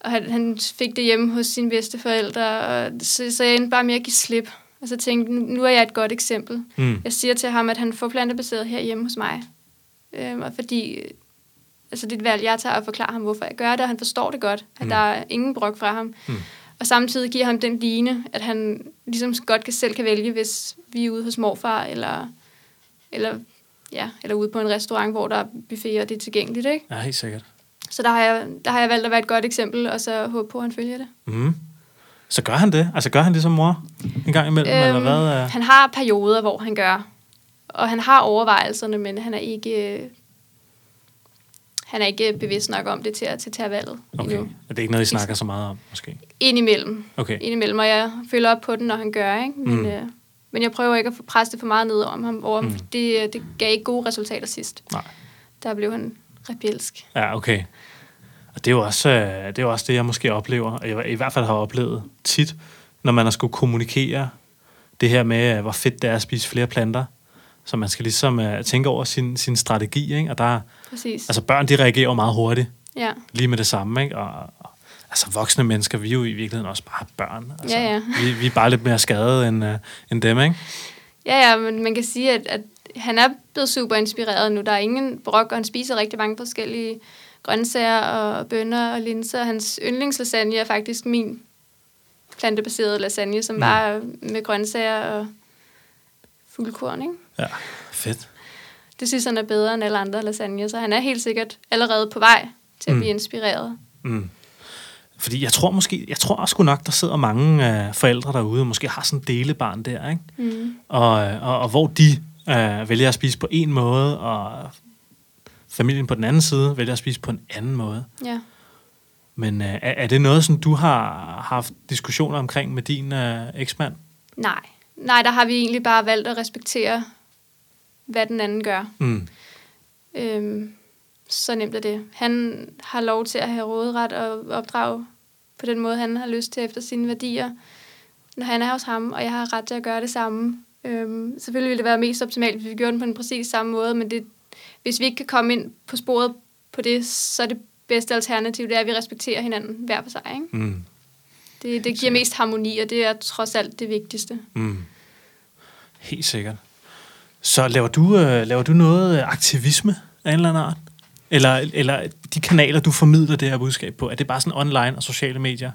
og han, han fik det hjemme hos sine bedsteforældre, og så, så jeg endte bare med at give slip. Og så tænkte nu, er jeg et godt eksempel. Mm. Jeg siger til ham, at han får plantebaseret herhjemme hos mig. Øhm, og fordi altså det er et valg, jeg tager og forklarer ham, hvorfor jeg gør det, og han forstår det godt, at Mm. der er ingen brok fra ham. Mm. Og samtidig giver ham den line, at han ligesom godt kan selv kan vælge, hvis vi er ude hos morfar, eller, eller, ja, eller ude på en restaurant, hvor der er buffet, og det er tilgængeligt. Ikke? Ja, helt sikkert. Så der har, jeg, der har jeg valgt at være et godt eksempel, og så håbe på, at han følger det. Mm. Så gør han det? Altså gør han det som mor en gang imellem, øhm, eller hvad? Han har perioder, hvor han gør, og han har overvejelserne, men han er ikke, øh, han er ikke bevidst nok om det til at, til at tage valget Okay. endnu. Er det ikke noget, I snakker så meget om, måske? Indimellem. Okay. Indimellem, og jeg følger op på den, når han gør, ikke? Men, mm. øh, men jeg prøver ikke at få presse det for meget ned om ham, over, Mm. det, det gav ikke gode resultater sidst. Nej. Der blev han rebelsk. Ja, okay. Og det er jo også, øh, det, er jo også det, jeg måske oplever, og jeg i hvert fald har oplevet tit, når man har skulle kommunikere det her med, øh, hvor fedt det er at spise flere planter. Så man skal ligesom uh, tænke over sin, sin strategi, ikke? Og der, Præcis. altså børn, de reagerer meget hurtigt, ja. lige med det samme, ikke? Og altså voksne mennesker, vi er jo i virkeligheden også bare børn. Altså, Ja, ja. Vi, vi er bare lidt mere skadede end, uh, end dem, ikke? ja, ja, men man kan sige, at, at han er blevet super inspireret nu. Der er ingen brok, og han spiser rigtig mange forskellige grøntsager og bønner og linser. Hans yndlingslasagne er faktisk min plantebaserede lasagne, som mm. bare er med grøntsager og fuldkorn, ikke? Ja, fedt. Det synes han er bedre end alle andre lasagne, så han er helt sikkert allerede på vej til at Mm. blive inspireret. Mm. Fordi jeg tror måske, jeg tror sgu nok, der sidder mange øh, forældre derude, og måske har sådan en delebarn der, ikke? Mm. Og, øh, og, og hvor de øh, vælger at spise på en måde, og familien på den anden side vælger at spise på en anden måde. Ja. Men øh, er, er det noget, som du har haft diskussioner omkring med din øh, eksmand? Nej. Nej, der har vi egentlig bare valgt at respektere, hvad den anden gør. Mm. Øhm, så nemt er det. Han har lov til at have råderet og opdrage på den måde, han har lyst til efter sine værdier, når han er hos ham, og jeg har ret til at gøre det samme. Øhm, selvfølgelig ville det være mest optimalt, hvis vi gjorde den på en præcis samme måde, men det, hvis vi ikke kan komme ind på sporet på det, så er det bedste alternativ, det er, at vi respekterer hinanden hver for sig. Ikke? Mm. Det, det giver mest harmoni, og det er trods alt det vigtigste. Mm. Helt sikkert. Så laver du, øh, laver du noget aktivisme af en eller anden art? Eller, eller de kanaler, du formidler det her budskab på, er det bare sådan online og sociale medier?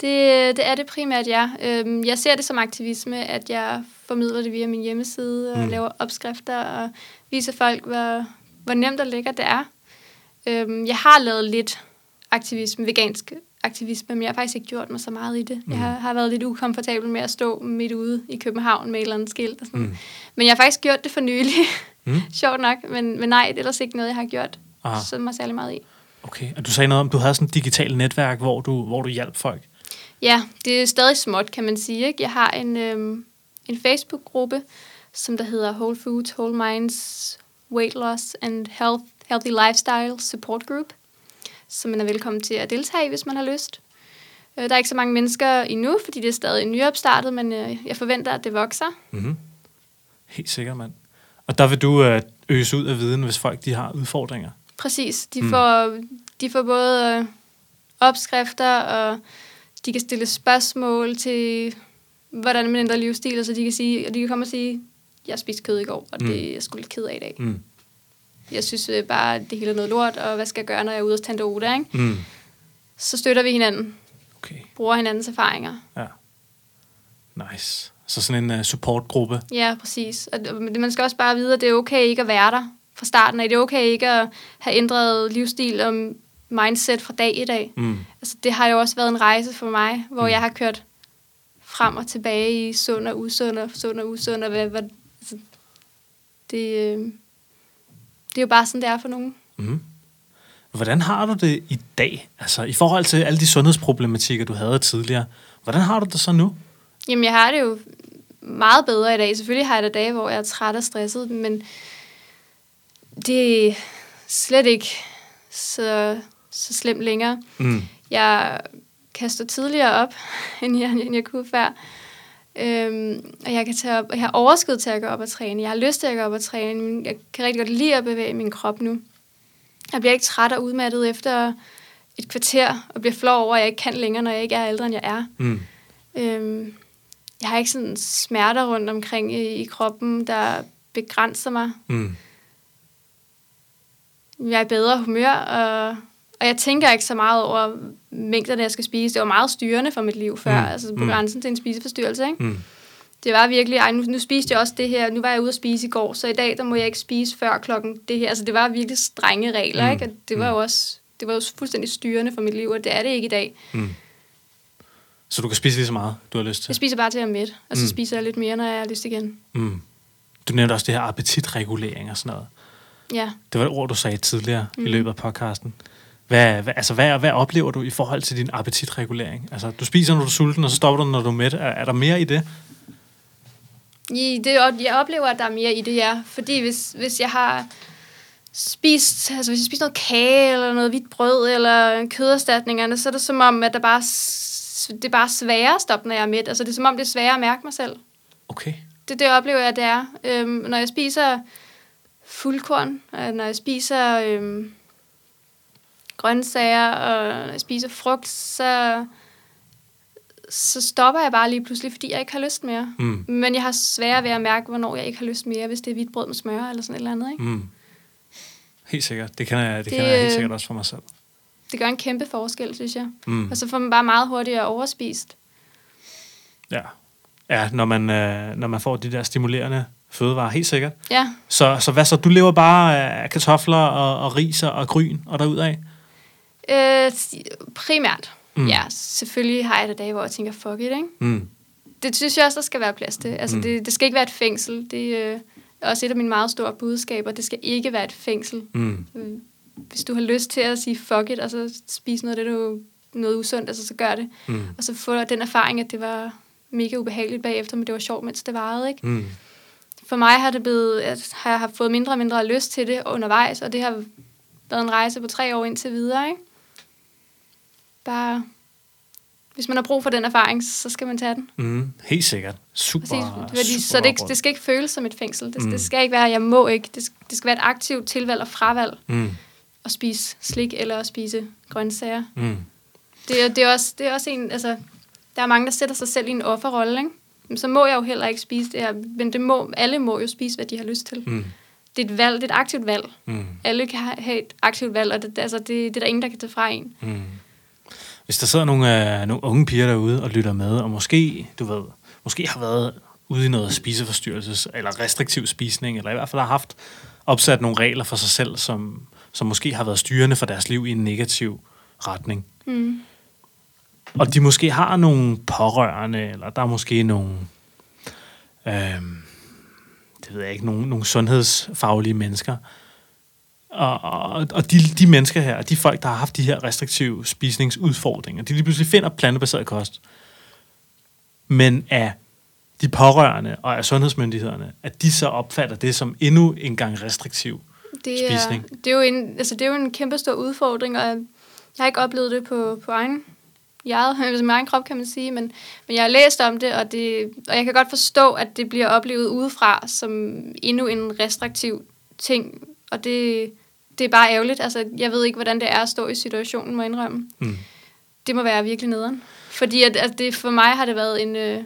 Det, det er det primært, ja. Øhm, jeg ser det som aktivisme, at jeg formidler det via min hjemmeside og Mm. laver opskrifter og viser folk, hvor, hvor nemt og lækkert det er. Øhm, jeg har lavet lidt aktivisme, vegansk aktivisme, men jeg har faktisk ikke gjort mig så meget i det. Mm. Jeg har, har været lidt ukomfortabel med at stå midt ude i København med et eller andet skilt og sådan. Mm. Men jeg har faktisk gjort det for nylig. Mm. Sjovt nok, men, men nej, det er ellers ikke noget, jeg har gjort Aha. så mig særlig meget i. Okay, og du sagde noget om, du havde sådan et digitalt netværk, hvor du, hvor du hjalp folk. Ja, det er stadig småt, kan man sige. Ikke? Jeg har en, øhm, en Facebook-gruppe, som der hedder Whole Foods, Whole Minds, Weight Loss and Health, Healthy Lifestyle Support Group, som man er velkommen til at deltage i, hvis man har lyst. Øh, Der er ikke så mange mennesker endnu, fordi det er stadig nyopstartet, men øh, jeg forventer, at det vokser. Mm-hmm. Helt sikkert, mand. Og der vil du øh, øse ud af viden, hvis folk de har udfordringer. Præcis. De, Mm. får, de får både øh, opskrifter, og de kan stille spørgsmål til, hvordan man ændrer livsstil, og så de kan, sige, og de kan komme og sige, jeg spiste kød i går, og Mm. det er jeg sgu lidt ked af i dag. Mm. Jeg synes øh, bare, det hele er noget lort, og hvad skal jeg gøre, når jeg er ude hos Tante Oda, ikke? Mm. Så støtter vi hinanden, Okay, bruger hinandens erfaringer. ja. Nice. Så sådan en uh, supportgruppe. Ja, præcis. Og man skal også bare vide, at det er okay ikke at være der fra starten af. Det er okay ikke at have ændret livsstil og mindset fra dag i dag. Mm. Altså, det har jo også været en rejse for mig, hvor mm. jeg har kørt frem og tilbage i sund og usund og sund og usund. Og hvad, hvad, altså, det, øh, det er jo bare sådan, det er for nogen. Mm. Hvordan har du det i dag? Altså i forhold til alle de sundhedsproblematikker, du havde tidligere. Hvordan har du det så nu? Jamen, jeg har det jo meget bedre i dag. Selvfølgelig har jeg da dage, hvor jeg er træt og stresset, men det er slet ikke så, så slemt længere. Mm. Jeg kan stå tidligere op, end jeg, end jeg kunne før. Øhm, og jeg kan tage op, og jeg har overskud til at gå op og træne. Jeg har lyst til at gå op og træne. men Jeg kan rigtig godt lide at bevæge min krop nu. Jeg bliver ikke træt og udmattet efter et kvarter, og bliver flov over, at jeg ikke kan længere, når jeg ikke er ældre, end jeg er. Mm. Øhm, jeg har ikke sådan smerter rundt omkring i, i kroppen, der begrænser mig. Mm. Jeg er i bedre humør, og, og jeg tænker ikke så meget over mængderne, jeg skal spise. Det var meget styrende for mit liv før, Mm. mm. altså på Mm. grænsen til en spiseforstyrrelse. Ikke? Mm. Det var virkelig, ej, nu, nu spiste jeg også det her, nu var jeg ude at spise i går, så i dag, der må jeg ikke spise før klokken det her. Altså det var virkelig strenge regler, Mm. mm. ikke? Og det var Mm. jo også, det var jo fuldstændig styrende for mit liv, og det er det ikke i dag. Mm. Så du kan spise lige så meget, du har lyst til? Jeg spiser bare til at mæt, og så Mm. mm. spiser jeg lidt mere, når jeg har lyst igen. Mm. Du nævnte også det her appetitregulering og sådan noget. Ja. Det var et ord, du sagde tidligere mm. i løbet af podcasten. Hvad, hvad, altså, hvad, hvad oplever du i forhold til din appetitregulering? Altså, du spiser, når du er sulten, og så stopper du, når du er mæt. Er, er der mere i det? I det, jeg oplever, at der er mere i det, ja. Fordi hvis, hvis jeg har spist, altså hvis jeg spiser noget kage, eller noget hvidt brød, eller køderstatningerne, så er det som om, at der bare, det er bare sværere at stoppe, når jeg er mæt. Altså det er som om, det er sværere at mærke mig selv. Okay. Det, det oplever jeg, at det er. Øhm, når jeg spiser fuldkorn, og når jeg spiser øhm, grøntsager, og når jeg spiser frugt, så, så stopper jeg bare lige pludselig, fordi jeg ikke har lyst mere. Mm. Men jeg har sværere ved at mærke, hvornår jeg ikke har lyst mere, hvis det er hvidt brød med smør eller sådan et eller andet. Ikke? Mm. Helt sikkert. Det kender jeg, det Det, kender jeg helt øh, sikkert også for mig selv. Det gør en kæmpe forskel, synes jeg. Mm. Og så får man bare meget hurtigere overspist. Ja. Ja, når man, øh, når man får de der stimulerende fødevarer, helt sikkert. Ja, Så, så hvad så? Du lever bare af kartofler og, og ris og gryn og derudad? øh, primært. Mm. Ja, selvfølgelig har jeg da dage, hvor jeg tænker, fuck it, ikke? Mm. Det synes jeg også, der skal være plads til. Altså, Mm. det, det skal ikke være et fængsel. Det øh, er også et af mine meget store budskaber. Det skal ikke være et fængsel. Mm. Øh, Hvis du har lyst til at sige fuck it, og så spise noget af det, du noget usundt, altså så gør det. Mm. Og så få den erfaring, at det var mega ubehageligt bagefter, men det var sjovt, mens det varede, ikke? Mm. For mig har det blevet, at har jeg haft fået mindre og mindre lyst til det undervejs, og det har været en rejse på tre år indtil videre, ikke? Bare, hvis man har brug for den erfaring, så skal man tage den. Mm. Helt sikkert. Super, Præcis. Fordi, super så det, ikke, det skal ikke føles som et fængsel. Det, Mm. det skal ikke være, jeg må ikke. Det, skal- det skal være et aktivt tilvalg og fravalg Mm. at spise slik eller at spise grøntsager. Mm. Det, er- det, er også, det er også en, altså, der er mange, der sætter sig selv i en offerrolle, ikke? Så må jeg jo heller ikke spise det her. Men det må, alle må jo spise, hvad de har lyst til. Mm. Det er et valg, det er et aktivt valg. Mm. Alle kan ha- have et aktivt valg, og det, altså, det, det er der ingen, der kan tage fra en. Mm. Hvis der sidder nogle, øh, nogle unge piger derude og lytter med, og måske, du ved, måske har været ude i noget spiseforstyrrelses, eller restriktiv spisning, eller i hvert fald har haft opsat nogle regler for sig selv, som, som måske har været styrende for deres liv i en negativ retning. Mm. Og de måske har nogle pårørende, eller der er måske nogle, øhm, det ved jeg ikke, nogle, nogle sundhedsfaglige mennesker. Og, og, og de, de mennesker her, de folk, der har haft de her restriktive spisningsudfordringer, de lige pludselig finder plantebaseret kost. Men af de pårørende og af sundhedsmyndighederne, at de så opfatter det som endnu en gang restriktiv. Det er, Spisning. det, er jo en, altså, det er jo en kæmpe stor udfordring, og jeg har ikke oplevet det på, på egen, i eget, min egen krop, kan man sige, men, men jeg har læst om det og, det, og jeg kan godt forstå, at det bliver oplevet udefra som endnu en restriktiv ting, og det, det er bare ærgerligt. Altså, jeg ved ikke, hvordan det er at stå i situationen, må jeg indrømme. Mm. Det må være virkelig nederen. Fordi at, at det, for mig har det været en, øh,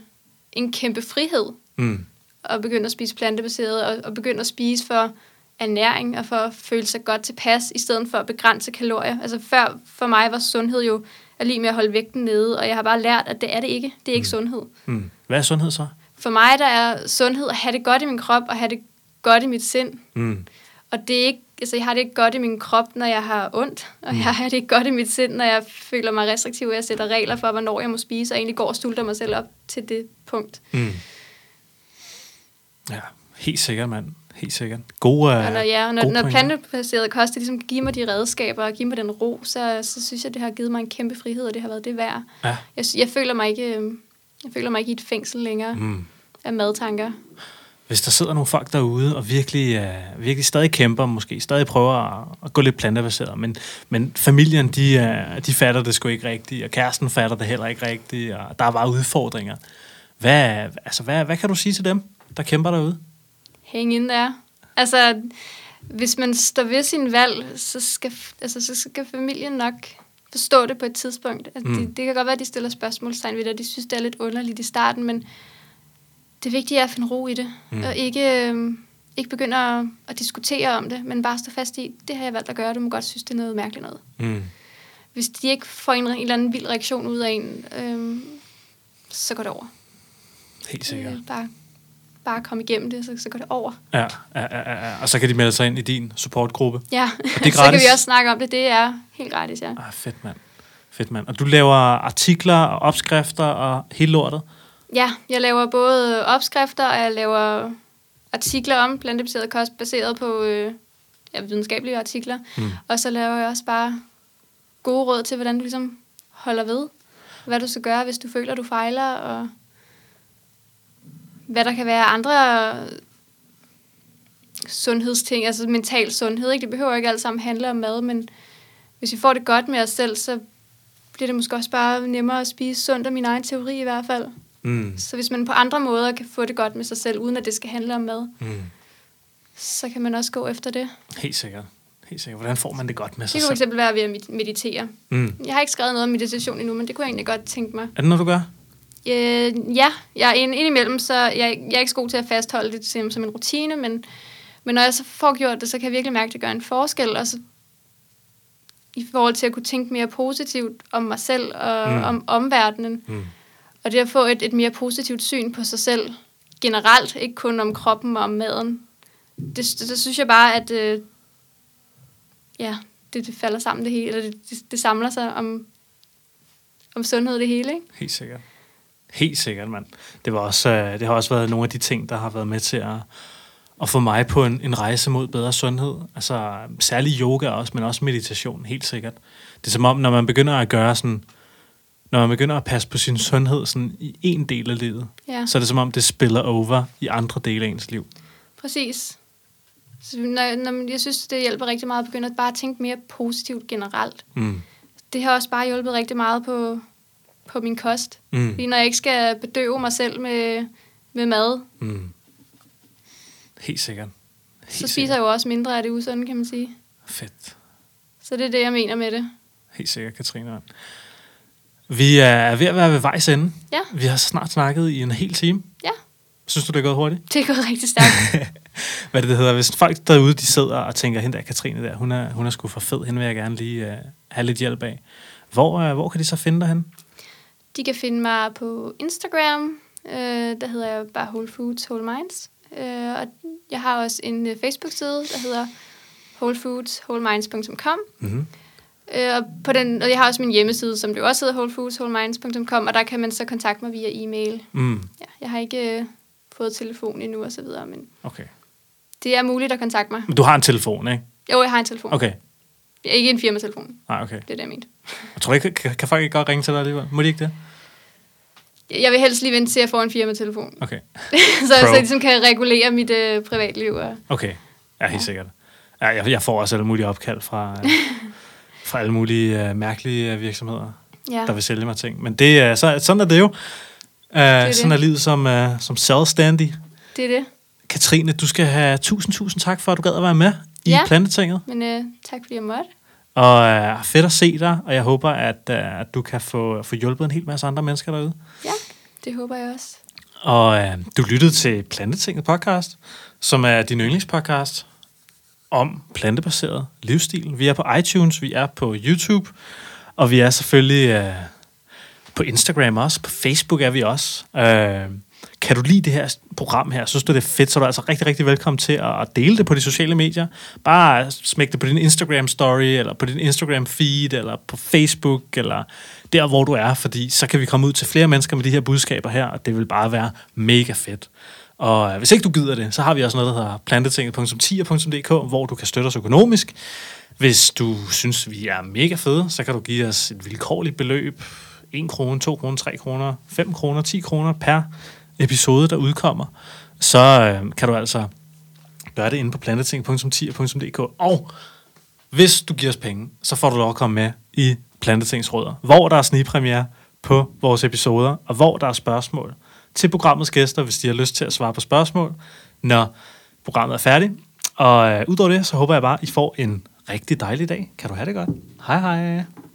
en kæmpe frihed Mm. at begynde at spise plantebaseret, og, og begynde at spise for ernæring, og for at føle sig godt tilpas, i stedet for at begrænse kalorier. Altså før for mig var sundhed jo at lige med at holde vægten nede, og jeg har bare lært, at det er det ikke. Det er ikke Mm. sundhed. Mm. Hvad er sundhed så? For mig der er sundhed at have det godt i min krop, og have det godt i mit sind. Mm. Og det er ikke, altså jeg har det ikke godt i min krop, når jeg har ondt, og Mm. jeg har det ikke godt i mit sind, når jeg føler mig restriktiv, og jeg sætter regler for, hvornår jeg må spise, og egentlig går og stulter mig selv op til det punkt. Mm. Ja, helt sikkert, mand. Helt sikkert. Gode, Og når, ja, og når, når pointer. plantebaseret kost det ligesom giver mig de redskaber og giver mig den ro, så, så synes jeg, det har givet mig en kæmpe frihed, og det har været det værd. Ja. Jeg, jeg, føler mig ikke, øh, jeg føler mig ikke i et fængsel længere Mm. af madtanker. hvis der sidder nogle folk derude og virkelig, uh, virkelig stadig kæmper, måske stadig prøver at, at gå lidt plantebaseret, men, men familien, de, uh, de fatter det sgu ikke rigtigt, og kæresten fatter det heller ikke rigtigt, og der er bare udfordringer. Hvad, altså, hvad, hvad kan du sige til dem, der kæmper derude? Hæng ind der. Altså, hvis man står ved sin valg, så skal, altså, så skal familien nok forstå det på et tidspunkt. Altså, mm. det, det kan godt være, at de stiller spørgsmålstegn ved det, og de synes, det er lidt underligt i starten, men det vigtige er at finde ro i det, mm. og ikke, øh, ikke begynde at, at diskutere om det, men bare stå fast i, det har jeg valgt at gøre, du må godt synes, det er noget mærkeligt noget. Mm. Hvis de ikke får en, en eller anden vild reaktion ud af en, øh, så går det over. Helt sikkert. Øh, bare bare komme igennem det, så, så går det over. Ja, ja, ja, ja, og så kan de melde sig ind i din supportgruppe. Ja, det er så kan vi også snakke om det. Det er helt gratis, ja. Ah, fedt, mand. Fedt, mand. Og du laver artikler og opskrifter og hele lortet? Ja, jeg laver både opskrifter, og jeg laver artikler om plantebaseret kost, baseret på øh, ja, videnskabelige artikler. Mm. Og så laver jeg også bare gode råd til, hvordan du ligesom holder ved. Hvad du skal gøre, hvis du føler, du fejler, og hvad der kan være andre sundhedsting, altså mental sundhed. Ikke? Det behøver ikke alt sammen handle om mad, men hvis vi får det godt med os selv, så bliver det måske også bare nemmere at spise sundt, af min egen teori i hvert fald. Mm. Så hvis man på andre måder kan få det godt med sig selv, uden at det skal handle om mad, mm. så kan man også gå efter det. Helt sikkert. Helt sikkert. Hvordan får man det godt med sig selv? Det kunne eksempel være ved at meditere. Mm. Jeg har ikke skrevet noget om meditation endnu, men det kunne jeg egentlig godt tænke mig. Er det noget, du gør? Øh, ja, jeg er ind, indimellem, så jeg, jeg er ikke så god til at fastholde det som, som en rutine, men, men når jeg så får gjort det, så kan jeg virkelig mærke, at det gør en forskel, og så i forhold til at kunne tænke mere positivt om mig selv og mm. om omverdenen. Mm. Og det at få et, et mere positivt syn på sig selv generelt, ikke kun om kroppen og om maden. Det, det, det synes jeg bare, at øh, ja, det, det falder sammen det hele, eller det, det, det samler sig om, om sundhed det hele. Ikke? Helt sikkert. Helt sikkert, mand. Det, var også, øh, det har også været nogle af de ting, der har været med til at, at få mig på en, en rejse mod bedre sundhed. Altså særlig yoga også, men også meditation, helt sikkert. Det er som om, når man begynder at gøre sådan, når man begynder at passe på sin sundhed sådan i en del af livet, ja. så er det som om, det spiller over i andre dele af ens liv. Præcis. Så når, når, jeg synes, det hjælper rigtig meget at begynde at bare tænke mere positivt generelt. Mm. Det har også bare hjulpet rigtig meget på, på min kost. Mm. Fordi når jeg ikke skal bedøve mig selv med, med mad, mm. Helt sikkert. Helt så spiser sikkert. jeg jo også mindre af det usunde, kan man sige. Fedt. Så det er det, jeg mener med det. Helt sikkert, Katrine. Vi er ved at være ved vejs ende. Ja. Vi har snart snakket i en hel time. Ja. Synes du, det er gået hurtigt? Det er gået rigtig stærkt. Hvad det, det hedder? Hvis folk derude, de sidder og tænker, hende der Katrine der, hun er, hun er sgu for fed, hende vil jeg gerne lige uh, have lidt hjælp af. Hvor, uh, hvor kan de så finde dig henne? De kan finde mig på Instagram, øh, der hedder jeg bare Whole Foods, Whole Minds. Øh, og jeg har også en øh, Facebook-side, der hedder wholefoodswholeminds.com. Mm-hmm. Øh, og, på den, og jeg har også min hjemmeside, som det også hedder wholefoodswholeminds.com, og der kan man så kontakte mig via e-mail. Mm. Ja, jeg har ikke øh, fået telefon endnu og så videre, men okay. det er muligt at kontakte mig. Men du har en telefon, ikke? Jo, jeg har en telefon. Okay. Ikke en firmatelefon. Nej, okay. Det er det, jeg mente. Jeg tror ikke, kan, kan folk ikke godt ringe til dig alligevel? Må de ikke det? Jeg vil helst lige vente til, at jeg får en firmatelefon. Okay. så, så jeg ligesom kan regulere mit øh, privatliv. Og... Okay, ja, helt ja. sikkert. Ja, jeg, jeg får også alle mulige opkald fra, øh, fra alle mulige øh, mærkelige øh, virksomheder, ja. der vil sælge mig ting. Men det, øh, så, sådan er det jo. Uh, det er sådan det. er livet som, uh, som selvstændig. Det er det. Katrine, du skal have tusind, tusind tak for, at du gad at være med i ja, Plantetinget. men uh, tak fordi jeg måtte. Og uh, fedt at se dig, og jeg håber, at, uh, at du kan få, få hjulpet en hel masse andre mennesker derude. Ja, det håber jeg også. Og uh, du lyttede til Plantetinget podcast, som er din yndlingspodcast om plantebaseret livsstil. Vi er på iTunes, vi er på YouTube, og vi er selvfølgelig uh, på Instagram også. På Facebook er vi også. Uh, kan du lide det her program her, synes du det er fedt, så er du altså rigtig, rigtig velkommen til at dele det på de sociale medier. Bare smæk det på din Instagram story, eller på din Instagram feed, eller på Facebook, eller der, hvor du er, fordi så kan vi komme ud til flere mennesker med de her budskaber her, og det vil bare være mega fedt. Og øh, hvis ikke du gider det, så har vi også noget, der hedder plantetinget.10.dk, hvor du kan støtte os økonomisk. Hvis du synes, vi er mega fede, så kan du give os et vilkårligt beløb. 1 krone, 2 kroner, 3 kroner, 5 kroner, 10 kroner per episode, der udkommer. så øh, kan du altså gøre det inde på planteting.10.dk. Og hvis du giver os penge, så får du lov at komme med i Plantetingsråder, hvor der er snigpremiere på vores episoder, og hvor der er spørgsmål til programmets gæster, hvis de har lyst til at svare på spørgsmål, når programmet er færdigt. Og øh, udover det, så håber jeg bare, at I får en rigtig dejlig dag. Kan du have det godt? Hej hej!